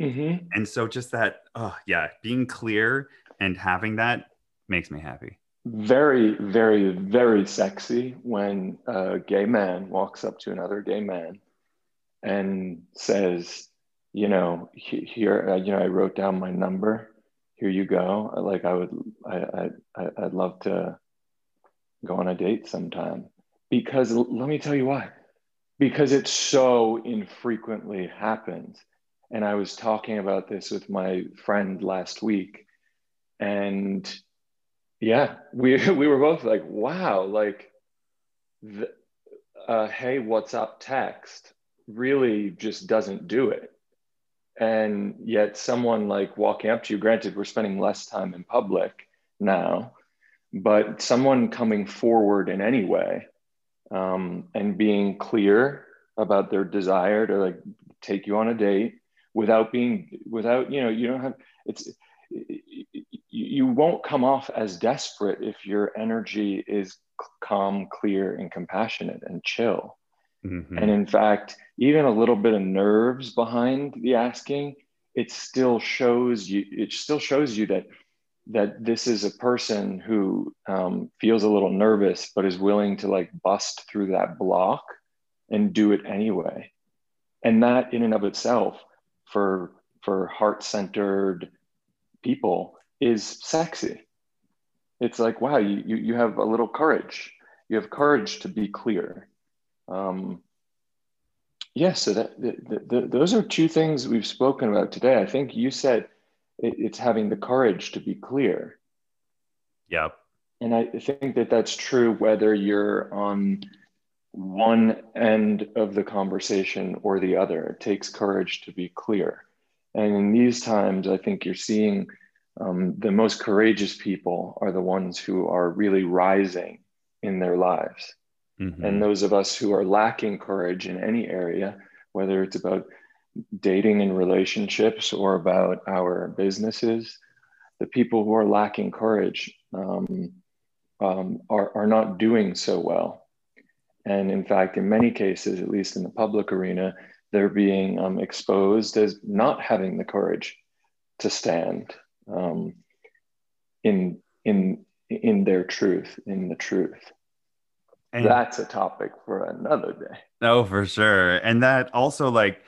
Mm-hmm. And so just that, oh yeah, being clear and having that makes me happy. Very, very, very sexy when a gay man walks up to another gay man and says, you know, here, you know, I wrote down my number here you go. Like I would, I, I, I'd love to go on a date sometime because let me tell you why. Because it so infrequently happens. And I was talking about this with my friend last week. And yeah, we, we were both like, wow, like, the, uh, hey, what's up text really just doesn't do it and yet someone like walking up to you granted we're spending less time in public now but someone coming forward in any way um, and being clear about their desire to like take you on a date without being without you know you don't have it's you won't come off as desperate if your energy is calm clear and compassionate and chill Mm-hmm. And in fact, even a little bit of nerves behind the asking, it still shows you, it still shows you that that this is a person who um, feels a little nervous but is willing to like bust through that block and do it anyway. And that in and of itself for for heart-centered people is sexy. It's like wow you you have a little courage. You have courage to be clear um, yeah, so that the, the, those are two things we've spoken about today. I think you said it, it's having the courage to be clear. Yep. And I think that that's true whether you're on one end of the conversation or the other. It takes courage to be clear. And in these times, I think you're seeing um, the most courageous people are the ones who are really rising in their lives. Mm-hmm. And those of us who are lacking courage in any area, whether it's about dating and relationships or about our businesses, the people who are lacking courage um, um, are, are not doing so well. And in fact, in many cases, at least in the public arena, they're being um, exposed as not having the courage to stand um, in in in their truth, in the truth. And that's a topic for another day. No, for sure. And that also like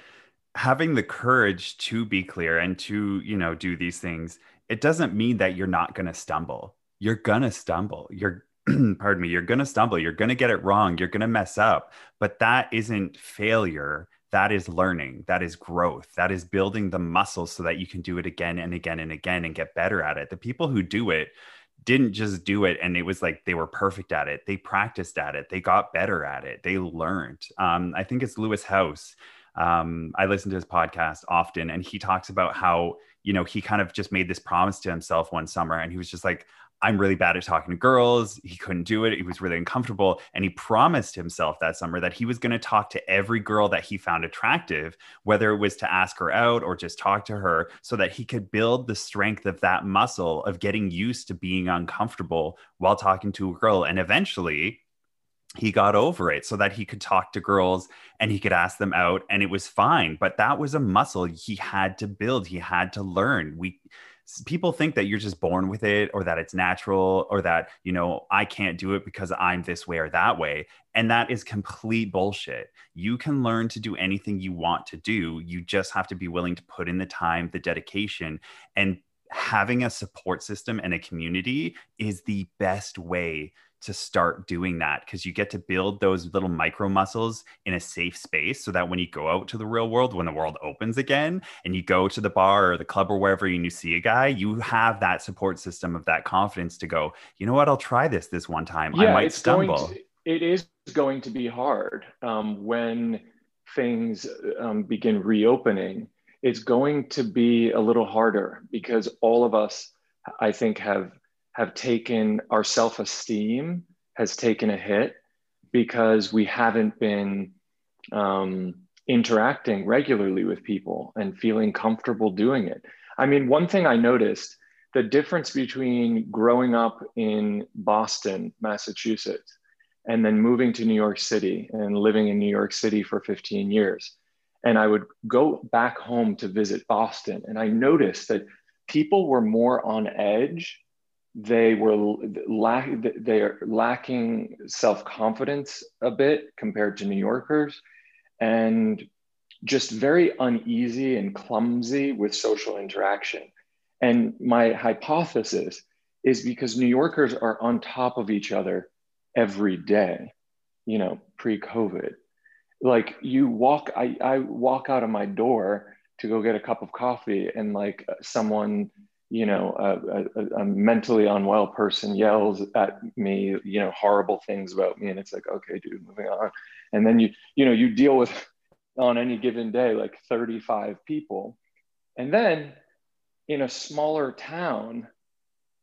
having the courage to be clear and to, you know, do these things, it doesn't mean that you're not going to stumble. You're going to stumble. You're pardon me, you're going to stumble, you're going to get it wrong, you're going to mess up, but that isn't failure. That is learning. That is growth. That is building the muscles so that you can do it again and again and again and get better at it. The people who do it, didn't just do it and it was like they were perfect at it. They practiced at it. They got better at it. They learned. Um, I think it's Lewis Howes. Um, I listen to his podcast often and he talks about how, you know, he kind of just made this promise to himself one summer and he was just like, I'm really bad at talking to girls. He couldn't do it. He was really uncomfortable. And he promised himself that summer that he was going to talk to every girl that he found attractive, whether it was to ask her out or just talk to her, so that he could build the strength of that muscle of getting used to being uncomfortable while talking to a girl. And eventually, he got over it so that he could talk to girls and he could ask them out and it was fine but that was a muscle he had to build he had to learn we people think that you're just born with it or that it's natural or that you know i can't do it because i'm this way or that way and that is complete bullshit. You can learn to do anything you want to do. You just have to be willing to put in the time the dedication and having a support system and a community is the best way to start doing that because you get to build those little micro muscles in a safe space so that when you go out to the real world when the world opens again and you go to the bar or the club or wherever and you see a guy you have that support system of that confidence to go you know what? I'll try this this one time. Yeah, i might stumble. to, it is going to be hard um, when things um, begin reopening. It's going to be a little harder because all of us i think have have taken our self esteem has taken a hit because we haven't been um, interacting regularly with people and feeling comfortable doing it. I mean, one thing I noticed the difference between growing up in Boston, Massachusetts, and then moving to New York City and living in New York City for 15 years. And I would go back home to visit Boston, and I noticed that people were more on edge they were lack they are lacking self-confidence a bit compared to new yorkers and just very uneasy and clumsy with social interaction. And my hypothesis is because new yorkers are on top of each other every day you know pre-covid. Like you walk i, I walk out of my door to go get a cup of coffee and like someone you know, a, a, a, mentally unwell person yells at me, you know, horrible things about me. And it's like, okay, dude, moving on. And then you, you know, you deal with on any given day, like 35 people. And then in a smaller town,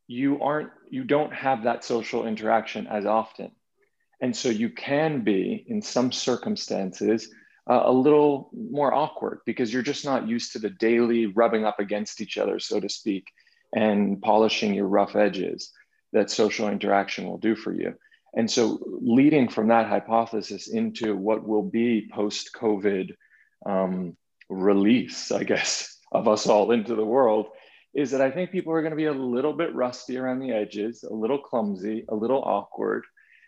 you aren't, you don't have that social interaction as often. And so you can be, in some circumstances, uh, a little more awkward because you're just not used to the daily rubbing up against each other, so to speak, and polishing your rough edges that social interaction will do for you. And so, leading from that hypothesis into what will be post COVID um, release, I guess, of us all into the world, is that I think people are going to be a little bit rusty around the edges, a little clumsy, a little awkward.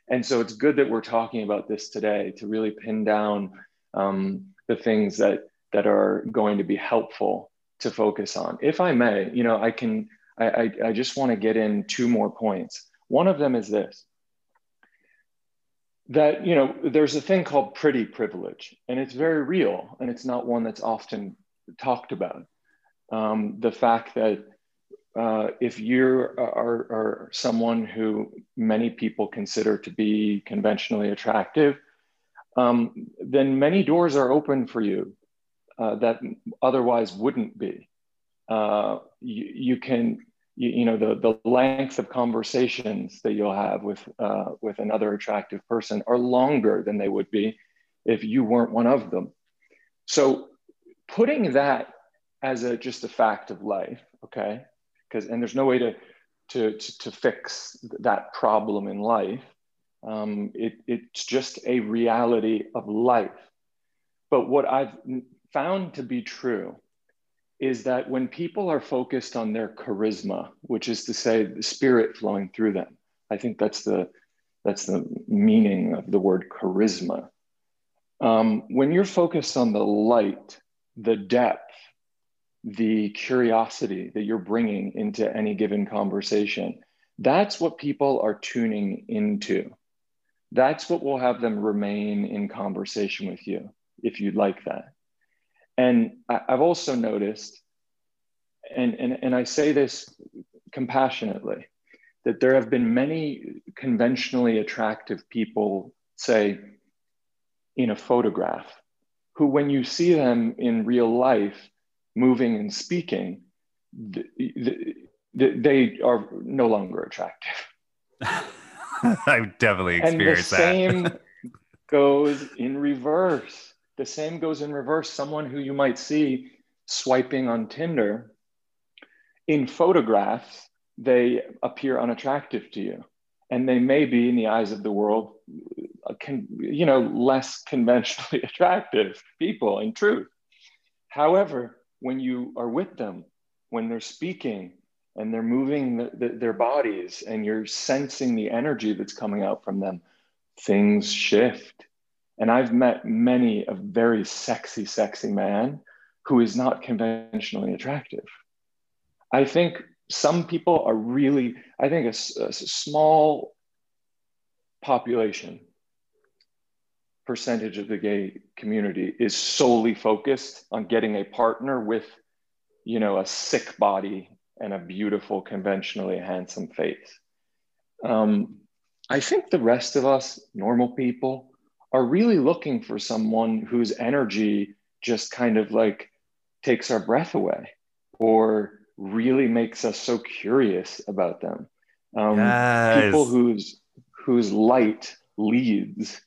And so, it's good that we're talking about this today to really pin down um, the things that that are going to be helpful to focus on. If I may, you know, I can I, I, I just want to get in two more points. One of them is this that you know there's a thing called pretty privilege and it's very real and it's not one that's often talked about um, the fact that uh, if you are, are, someone who many people consider to be conventionally attractive um, then many doors are open for you uh, that otherwise wouldn't be. Uh, you, you, can, you, you, know, the, the length of conversations that you'll have with, uh, with another attractive person are longer than they would be if you weren't one of them. So putting that as a just a fact of life, okay, because and there's no way to, to, to, to fix that problem in life. Um, it, it's just a reality of life. But what I've found to be true is that when people are focused on their charisma, which is to say the spirit flowing through them, I think that's the that's the meaning of the word charisma. Um, when you're focused on the light, the depth, the curiosity that you're bringing into any given conversation, that's what people are tuning into. That's what will have them remain in conversation with you if you'd like that. And I, have also noticed, and, and, and I say this compassionately, that there have been many conventionally attractive people, say, in a photograph, who, when you see them in real life, moving and speaking, they are no longer attractive. I've definitely experienced that. And the same goes in reverse the same goes in reverse. Someone who you might see swiping on Tinder in photographs, they appear unattractive to you. And they may be, in the eyes of the world, uh, can, you know, less conventionally attractive people in truth. However, when you are with them, when they're speaking and they're moving the, the, their bodies and you're sensing the energy that's coming out from them, things shift and I've met many a very sexy, sexy man who is not conventionally attractive. I think some people are really, I think a, a small population percentage of the gay community is solely focused on getting a partner with you know a sick body and a beautiful conventionally handsome face. Um, i think the rest of us normal people are really looking for someone whose energy just kind of like takes our breath away or really makes us so curious about them. Um, yes. people whose whose light leads.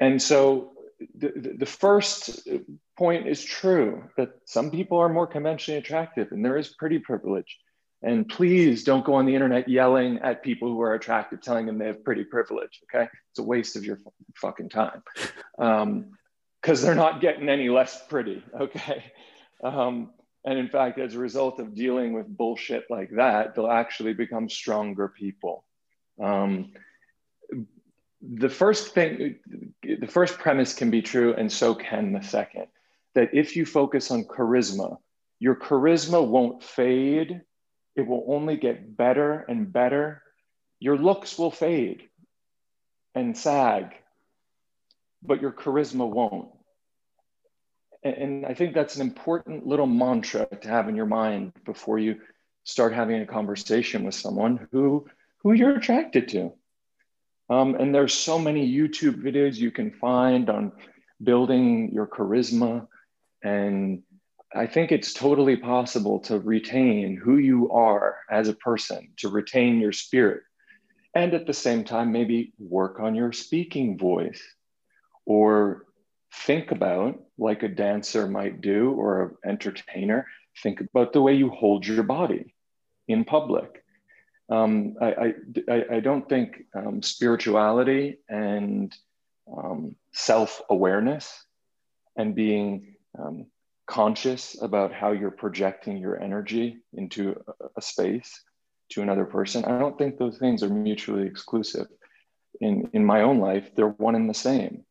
And so the, the first point is true that some people are more conventionally attractive and there is pretty privilege. And please don't go on the internet yelling at people who are attractive, telling them they have pretty privilege. Okay. It's a waste of your fucking time. Um, because they're not getting any less pretty. Okay. Um, and in fact, as a result of dealing with bullshit like that, they'll actually become stronger people. Um, the first thing, the first premise can be true, and so can the second. That if you focus on charisma, your charisma won't fade. It will only get better and better. Your looks will fade and sag, but your charisma won't. And I think that's an important little mantra to have in your mind before you start having a conversation with someone who, who you're attracted to. Um, and there's so many YouTube videos you can find on building your charisma. And I think it's totally possible to retain who you are as a person, to retain your spirit. And at the same time, maybe work on your speaking voice or think about, like a dancer might do or an entertainer, think about the way you hold your body in public um, I, I, I, don't think um, spirituality and um, self awareness and being um, conscious about how you're projecting your energy into a, space to another person, I don't think those things are mutually exclusive. In, in my own life, they're one and the same.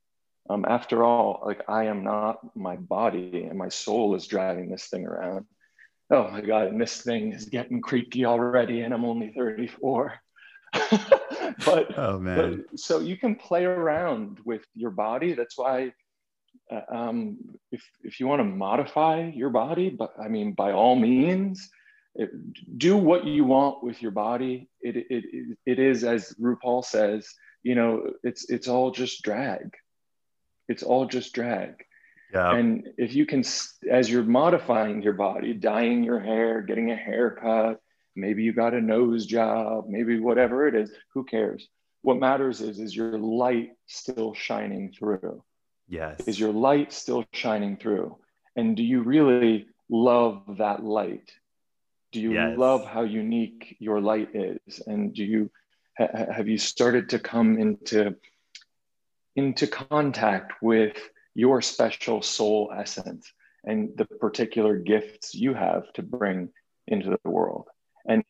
Um, after all, like I am not my body and my soul is driving this thing around oh my God, and this thing is getting creaky already, and I'm only 34. but, oh, man. But, so you can play around with your body. That's why um, if, if you want to modify your body, but I mean, by all means, it, do what you want with your body. It, it, it, it is, as RuPaul says, you know, it's, it's all just drag. It's all just drag. Yeah. And if you can, as you're modifying your body, dyeing your hair, getting a haircut, maybe you got a nose job, maybe whatever it is, who cares? What matters is, is your light still shining through? Yes. Is your light still shining through? And do you really love that light? Do you yes. love how unique your light is? And do you, ha- have you started to come into, into contact with your special soul essence and the particular gifts you have to bring into the world. And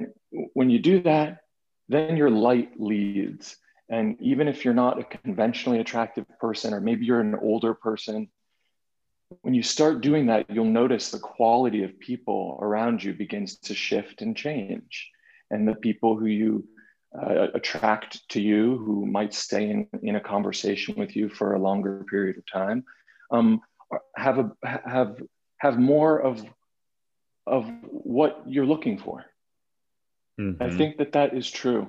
when you do that, then your light leads. And even if you're not a conventionally attractive person, or maybe you're an older person, when you start doing that, you'll notice the quality of people around you begins to shift and change. And the people who you uh, attract to you who might stay in, in a conversation with you for a longer period of time um, have a have have more of of what you're looking for mm-hmm. i think that that is true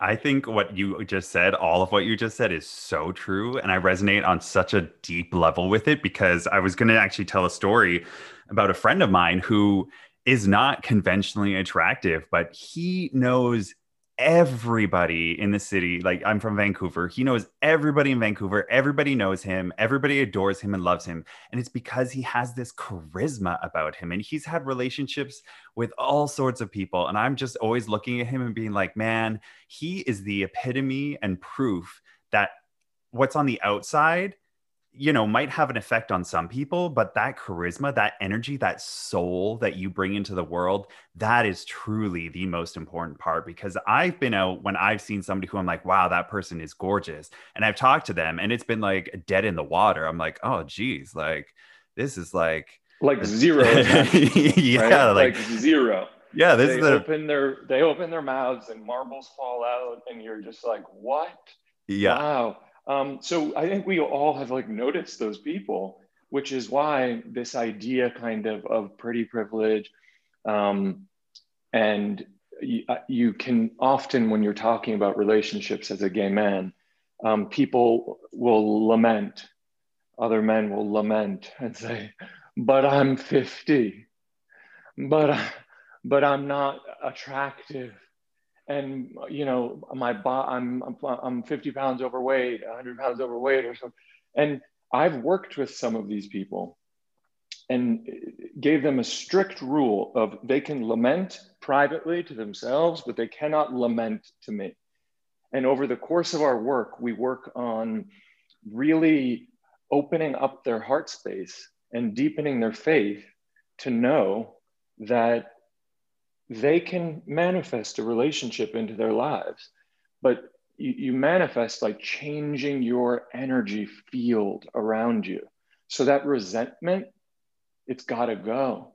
I think what you just said, all of what you just said is so true. And I resonate on such a deep level with it because I was going to actually tell a story about a friend of mine who is not conventionally attractive, but he knows everybody in the city. Like I'm from Vancouver. He knows everybody in Vancouver. Everybody knows him. Everybody adores him and loves him. And it's because he has this charisma about him. And he's had relationships with all sorts of people. And I'm just always looking at him and being like, man, he is the epitome and proof that what's on the outside you know might have an effect on some people but that charisma that energy that soul that you bring into the world that is truly the most important part because i've been out when i've seen somebody who i'm like wow that person is gorgeous and i've talked to them and it's been like dead in the water i'm like oh geez like this is like like zero yeah right? like, like zero Yeah, this they is the open their they open their mouths and marbles fall out, and you're just like, what? yeah. Wow. Um, so I think we all have like noticed those people, which is why this idea kind of of pretty privilege, um, and you, uh, you can often when you're talking about relationships as a gay man, um, people will lament, other men will lament and say, "But I'm 50, but but I'm not attractive." And you know my bo- I'm, I'm I'm 50 pounds overweight, 100 pounds overweight, or something. And I've worked with some of these people, and gave them a strict rule of they can lament privately to themselves, but they cannot lament to me. And over the course of our work, we work on really opening up their heart space and deepening their faith to know that they can manifest a relationship into their lives, but you, you manifest by changing your energy field around you. So that resentment, it's got to go.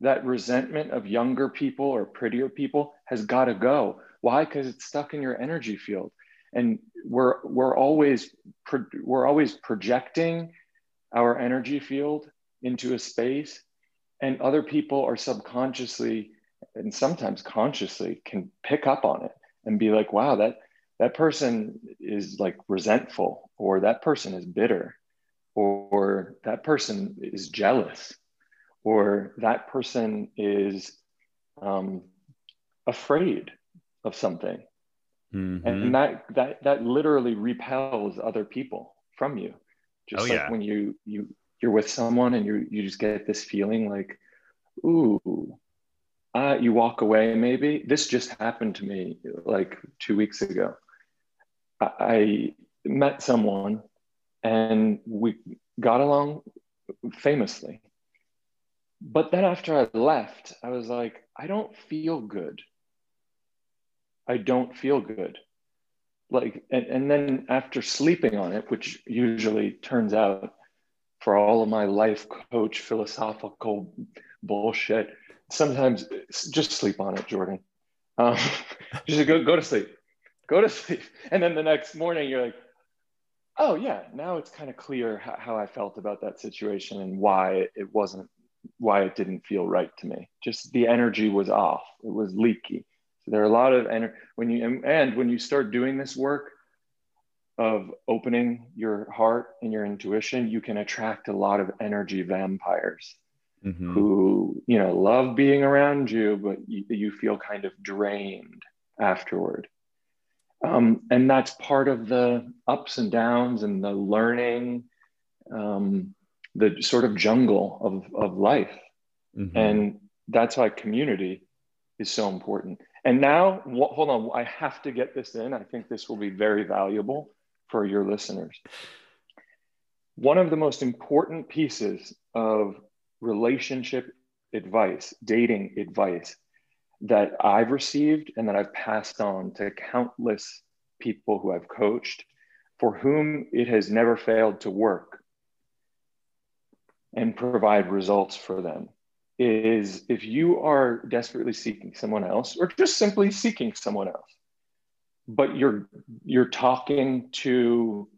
That resentment of younger people or prettier people has got to go. Why? Because it's stuck in your energy field, and we're we're always pro- we're always projecting our energy field into a space, and other people are subconsciously and sometimes consciously can pick up on it and be like wow that that person is like resentful or that person is bitter or, or that person is jealous or that person is um, afraid of something Mhm. and that that that literally repels other people from you just Oh, like yeah. when you you you're with someone and you you just get this feeling like ooh uh, you walk away maybe. This just happened to me like two weeks ago. I, I met someone and we got along famously. But then after i left i was like i don't feel good. I don't feel good. Like and, and then after sleeping on it which usually turns out for all of my life coach philosophical bullshit sometimes just sleep on it jordan. Um, just go, go to sleep. Go to sleep. And then the next morning you're like oh yeah now it's kind of clear how, how i felt about that situation and why it wasn't why it didn't feel right to me. Just the energy was off. It was leaky. So there are a lot of energy when you and when you start doing this work of opening your heart and your intuition you can attract a lot of energy vampires Mhm. who you know love being around you but you, you feel kind of drained afterward. Um, and that's part of the ups and downs and the learning um, the sort of jungle of, of life. Mhm. and that's why community is so important. And now wh- hold on i have to get this in. I think this will be very valuable for your listeners. One of the most important pieces of relationship advice, dating advice that I've received and that I've passed on to countless people who I've coached for whom it has never failed to work and provide results for them. Is if you are desperately seeking someone else or just simply seeking someone else but you're you're talking to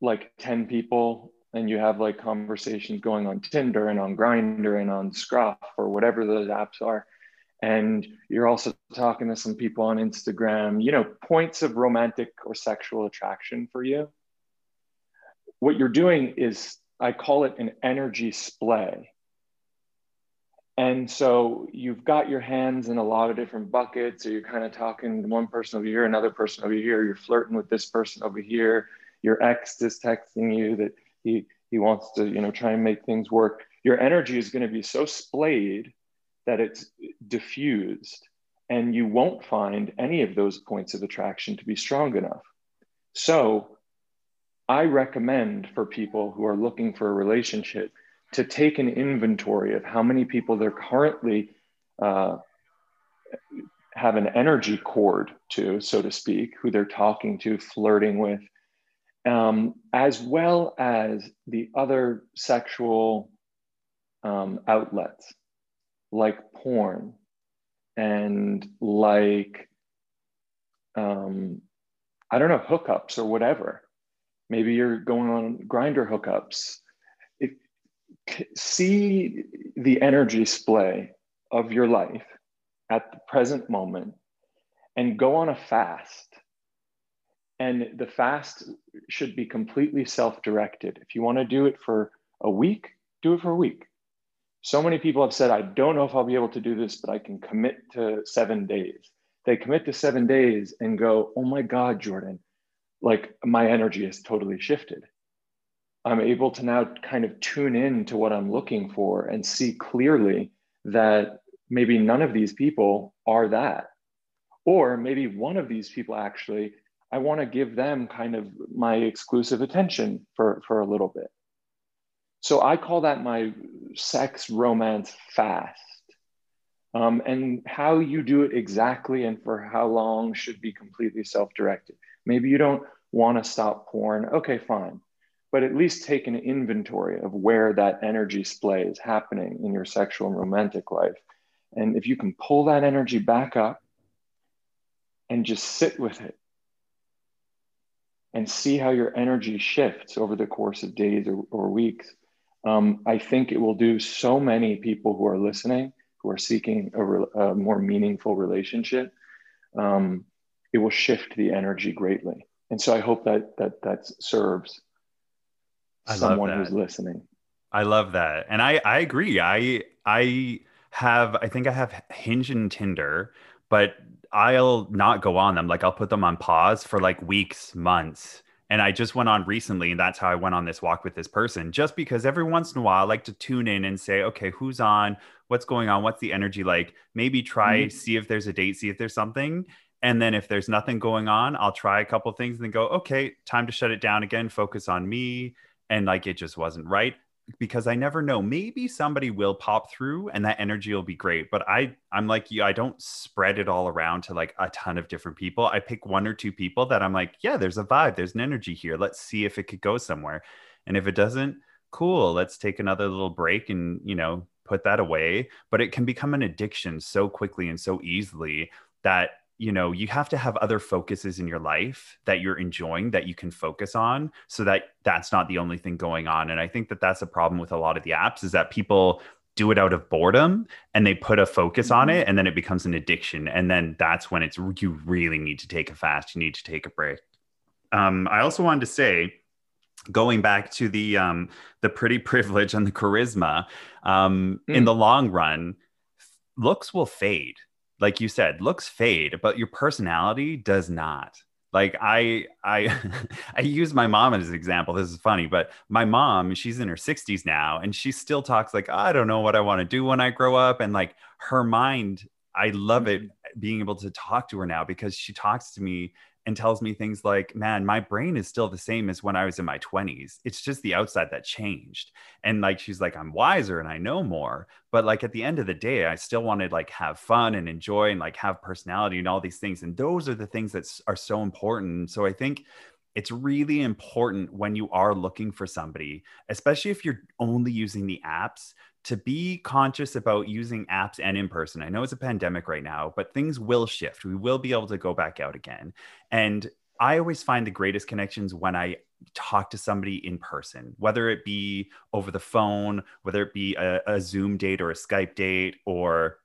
like 10 people and you have like conversations going on Tinder and on Grindr and on Scruff or whatever those apps are. And you're also talking to some people on Instagram, you know, points of romantic or sexual attraction for you. What you're doing is, I call it an energy splay. And so you've got your hands in a lot of different buckets, or you're kind of talking to one person over here, another person over here, you're flirting with this person over here, your ex is texting you that he he wants to you know try and make things work. Your energy is going to be so splayed that it's diffused and you won't find any of those points of attraction to be strong enough. So i recommend for people who are looking for a relationship to take an inventory of how many people they're currently uh, have an energy cord to so to speak who they're talking to flirting with um, as well as the other sexual um, outlets like porn and like um, I don't know hookups or whatever. Maybe you're going on Grindr hookups. See the energy splay of your life at the present moment and go on a fast. And the fast should be completely self directed. If you want to do it for a week, do it for a week. So many people have said, I don't know if I'll be able to do this, but I can commit to seven days. They commit to seven days and go, Oh my God, Jordan, like my energy has totally shifted. I'm able to now kind of tune in to what I'm looking for and see clearly that maybe none of these people are that. Or maybe one of these people actually, I want to give them kind of my exclusive attention for, for a little bit. So I call that my sex romance fast. Um, and how you do it exactly and for how long should be completely self directed. Maybe you don't want to stop porn. Okay, fine. But at least take an inventory of where that energy splay is happening in your sexual and romantic life. And if you can pull that energy back up and just sit with it and see how your energy shifts over the course of days or, or weeks, um, I think it will do so many people who are listening, who are seeking a, re- a more meaningful relationship. Um, it will shift the energy greatly. And so I hope that that that serves I someone who's listening. I love that. And I I agree. I I have I think I have Hinge and Tinder, but I'll not go on them. Like I'll put them on pause for like weeks, months. And I just went on recently, and that's how I went on this walk with this person. Just because every once in a while, I like to tune in and say, okay, who's on? What's going on? What's the energy like? Maybe try mm-hmm. see if there's a date, see if there's something. And then if there's nothing going on, I'll try a couple things and then go, okay, time to shut it down again, focus on me. And like it just wasn't right because I never know. Maybe somebody will pop through and that energy will be great. But I I'm like you, I don't spread it all around to like a ton of different people. I pick one or two people that I'm like, yeah, there's a vibe, there's an energy here. Let's see if it could go somewhere. And if it doesn't, cool, let's take another little break and, you know, put that away. But it can become an addiction so quickly and so easily that you know you have to have other focuses in your life that you're enjoying that you can focus on so that that's not the only thing going on and i think that that's a problem with a lot of the apps is that people do it out of boredom and they put a focus on mm-hmm. it and then it becomes an addiction and then that's when it's you really need to take a fast you need to take a break um, i also wanted to say going back to the um, the pretty privilege and the charisma um, mm. in the long run looks will fade like you said, looks fade, but your personality does not. Like I I I use my mom as an example. This is funny, but my mom, she's in her 60s now and she still talks like I don't know what I want to do when I grow up and like her mind I love it mm-hmm. being able to talk to her now because she talks to me and tells me things like, man, my brain is still the same as when I was in my 20s. It's just the outside that changed. And like, she's like, I'm wiser and I know more. But like at the end of the day, I still wanted like have fun and enjoy and like have personality and all these things. And those are the things that are so important. So I think it's really important when you are looking for somebody, especially if you're only using the apps, to be conscious about using apps and in person. I know it's a pandemic right now, but things will shift. We will be able to go back out again. And I always find the greatest connections when I talk to somebody in person, whether it be over the phone, whether it be a, a Zoom date or a Skype date, or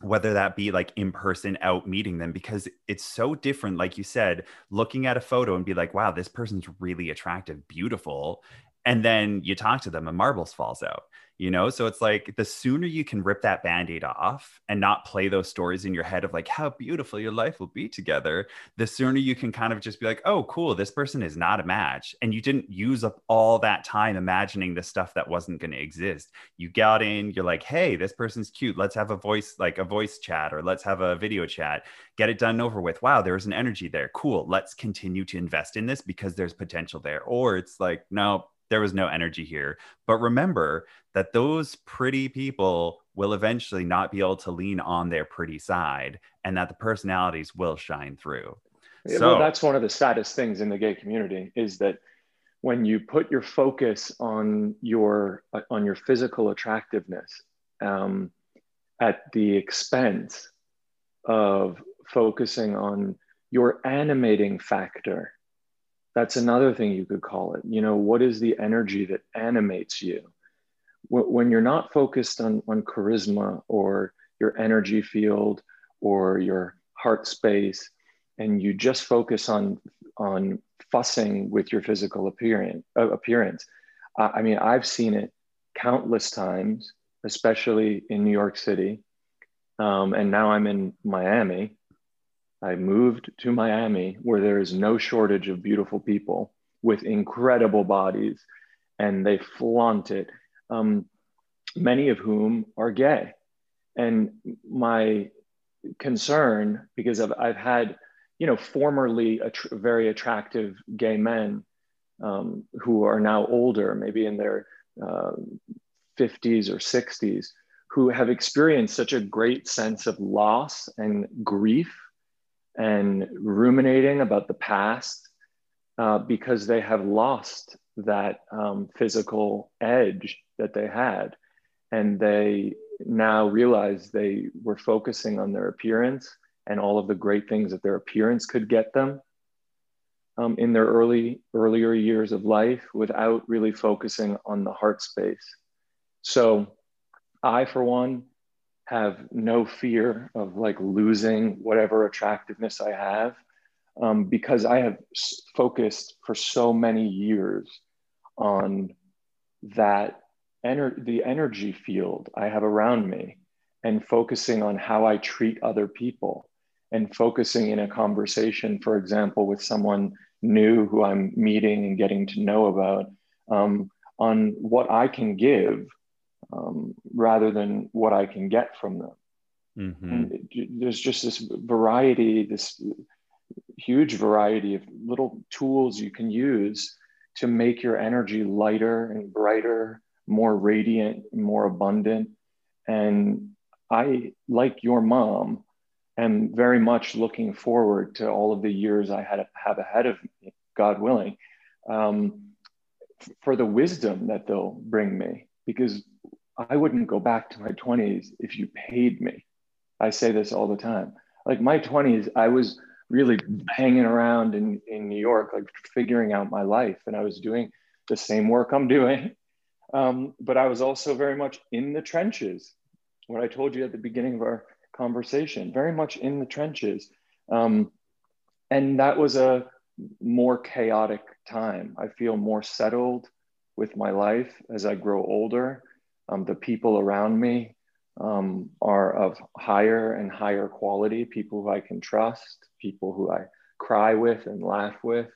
whether that be like in person out meeting them because it's so different like you said looking at a photo and be like wow this person's really attractive beautiful and then you talk to them and marbles falls out you know? So it's like the sooner you can rip that band-aid off and not play those stories in your head of like how beautiful your life will be together the sooner you can kind of just be like oh cool this person is not a match. And you didn't use up all that time imagining the stuff that wasn't going to exist. You got in you're like hey this person's cute. Let's have a voice like a voice chat or let's have a video chat. Get it done over with. Wow there's an energy there. Cool let's continue to invest in this because there's potential there. Or it's like no there was no energy here. But remember that those pretty people will eventually not be able to lean on their pretty side and that the personalities will shine through. Yeah, so well, that's one of the saddest things in the gay community is that when you put your focus on your on your physical attractiveness um, at the expense of focusing on your animating factor. That's another thing you could call it. You know, what is the energy that animates you? When you're not focused on, on charisma or your energy field or your heart space, and you just focus on, on fussing with your physical appearance, uh, appearance. I mean, I've seen it countless times, especially in New York City. Um, and now I'm in Miami. I moved to Miami where there is no shortage of beautiful people with incredible bodies, and they flaunt it, um, many of whom are gay. And my concern, because I've, I've had, you know, formerly att- very attractive gay men um, who are now older, maybe in their uh, 50s or 60s, who have experienced such a great sense of loss and grief and ruminating about the past uh, because they have lost that um, physical edge that they had. And they now realize they were focusing on their appearance and all of the great things that their appearance could get them um, in their early earlier years of life without really focusing on the heart space. So I, for one, have no fear of like losing whatever attractiveness I have um, because I have focused for so many years on that ener- the energy field I have around me and focusing on how I treat other people and focusing in a conversation, for example, with someone new who I'm meeting and getting to know about um, on what I can give um, rather than what I can get from them. Mm-hmm. It, there's just this variety, this huge variety of little tools you can use to make your energy lighter and brighter, more radiant, more abundant. And I, like your mom, am very much looking forward to all of the years I had have ahead of me, God willing, um, for the wisdom that they'll bring me. Because I wouldn't go back to my 20s if you paid me. I say this all the time. Like my 20s, I was really hanging around in, in New York, like figuring out my life. And I was doing the same work I'm doing. Um, but I was also very much in the trenches. What I told you at the beginning of our conversation, very much in the trenches. Um, and that was a more chaotic time. I feel more settled with my life as I grow older. Um, the people around me um, are of higher and higher quality, people who I can trust, people who I cry with and laugh with.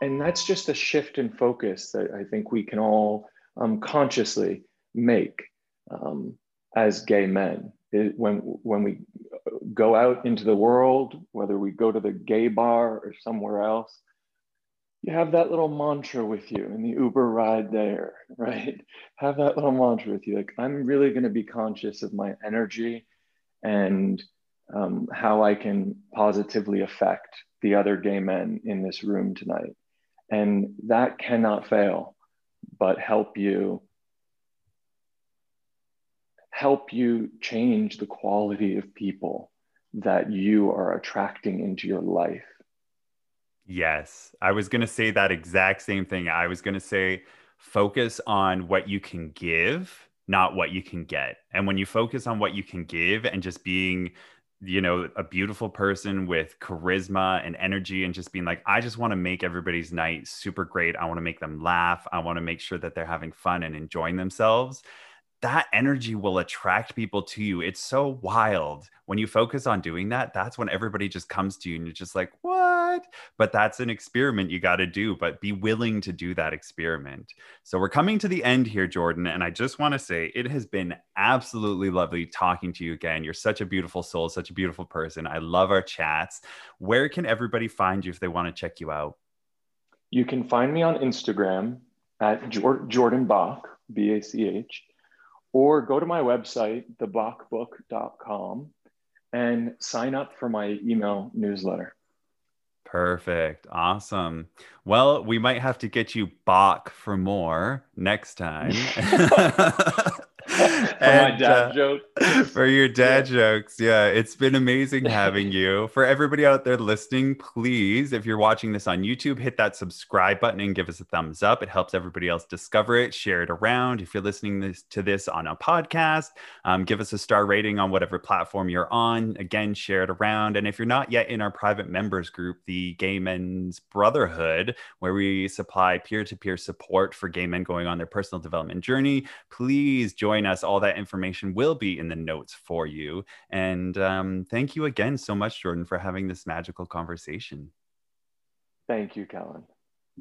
And that's just a shift in focus that I think we can all um, consciously make um, as gay men. It, when, when we go out into the world, whether we go to the gay bar or somewhere else, you have that little mantra with you in the Uber ride there, right? Have that little mantra with you. Like, I'm really going to be conscious of my energy and um, how I can positively affect the other gay men in this room tonight. And that cannot fail, but help you help you change the quality of people that you are attracting into your life Yes. I was going to say that exact same thing. I was going to say focus on what you can give, not what you can get. And when you focus on what you can give and just being, you know, a beautiful person with charisma and energy and just being like, I just want to make everybody's night super great. I want to make them laugh. I want to make sure that they're having fun and enjoying themselves that energy will attract people to you. It's so wild. When you focus on doing that, that's when everybody just comes to you and you're just like, what? But that's an experiment you got to do, but be willing to do that experiment. So we're coming to the end here, Jordan. And I just want to say it has been absolutely lovely talking to you again. You're such a beautiful soul, such a beautiful person. I love our chats. Where can everybody find you if they want to check you out? You can find me on Instagram at Jordan Bach, B A C H or go to my website, thebachbook.com, and sign up for my email newsletter. Perfect. Awesome. Well, we might have to get you Bach for more next time. my dad uh, joke. for your dad jokes. Yeah, it's been amazing having you. For everybody out there listening, please, if you're watching this on YouTube, hit that subscribe button and give us a thumbs up. It helps everybody else discover it. Share it around. If you're listening this, to this on a podcast, um, give us a star rating on whatever platform you're on. Again, share it around. And if you're not yet in our private members group, the Gay Men's Brotherhood, where we supply peer to peer support for gay men going on their personal development journey, please join us. All that information will be in the notes for you. And um, thank you again so much, Jordan, for having this magical conversation. Thank you, Kellen.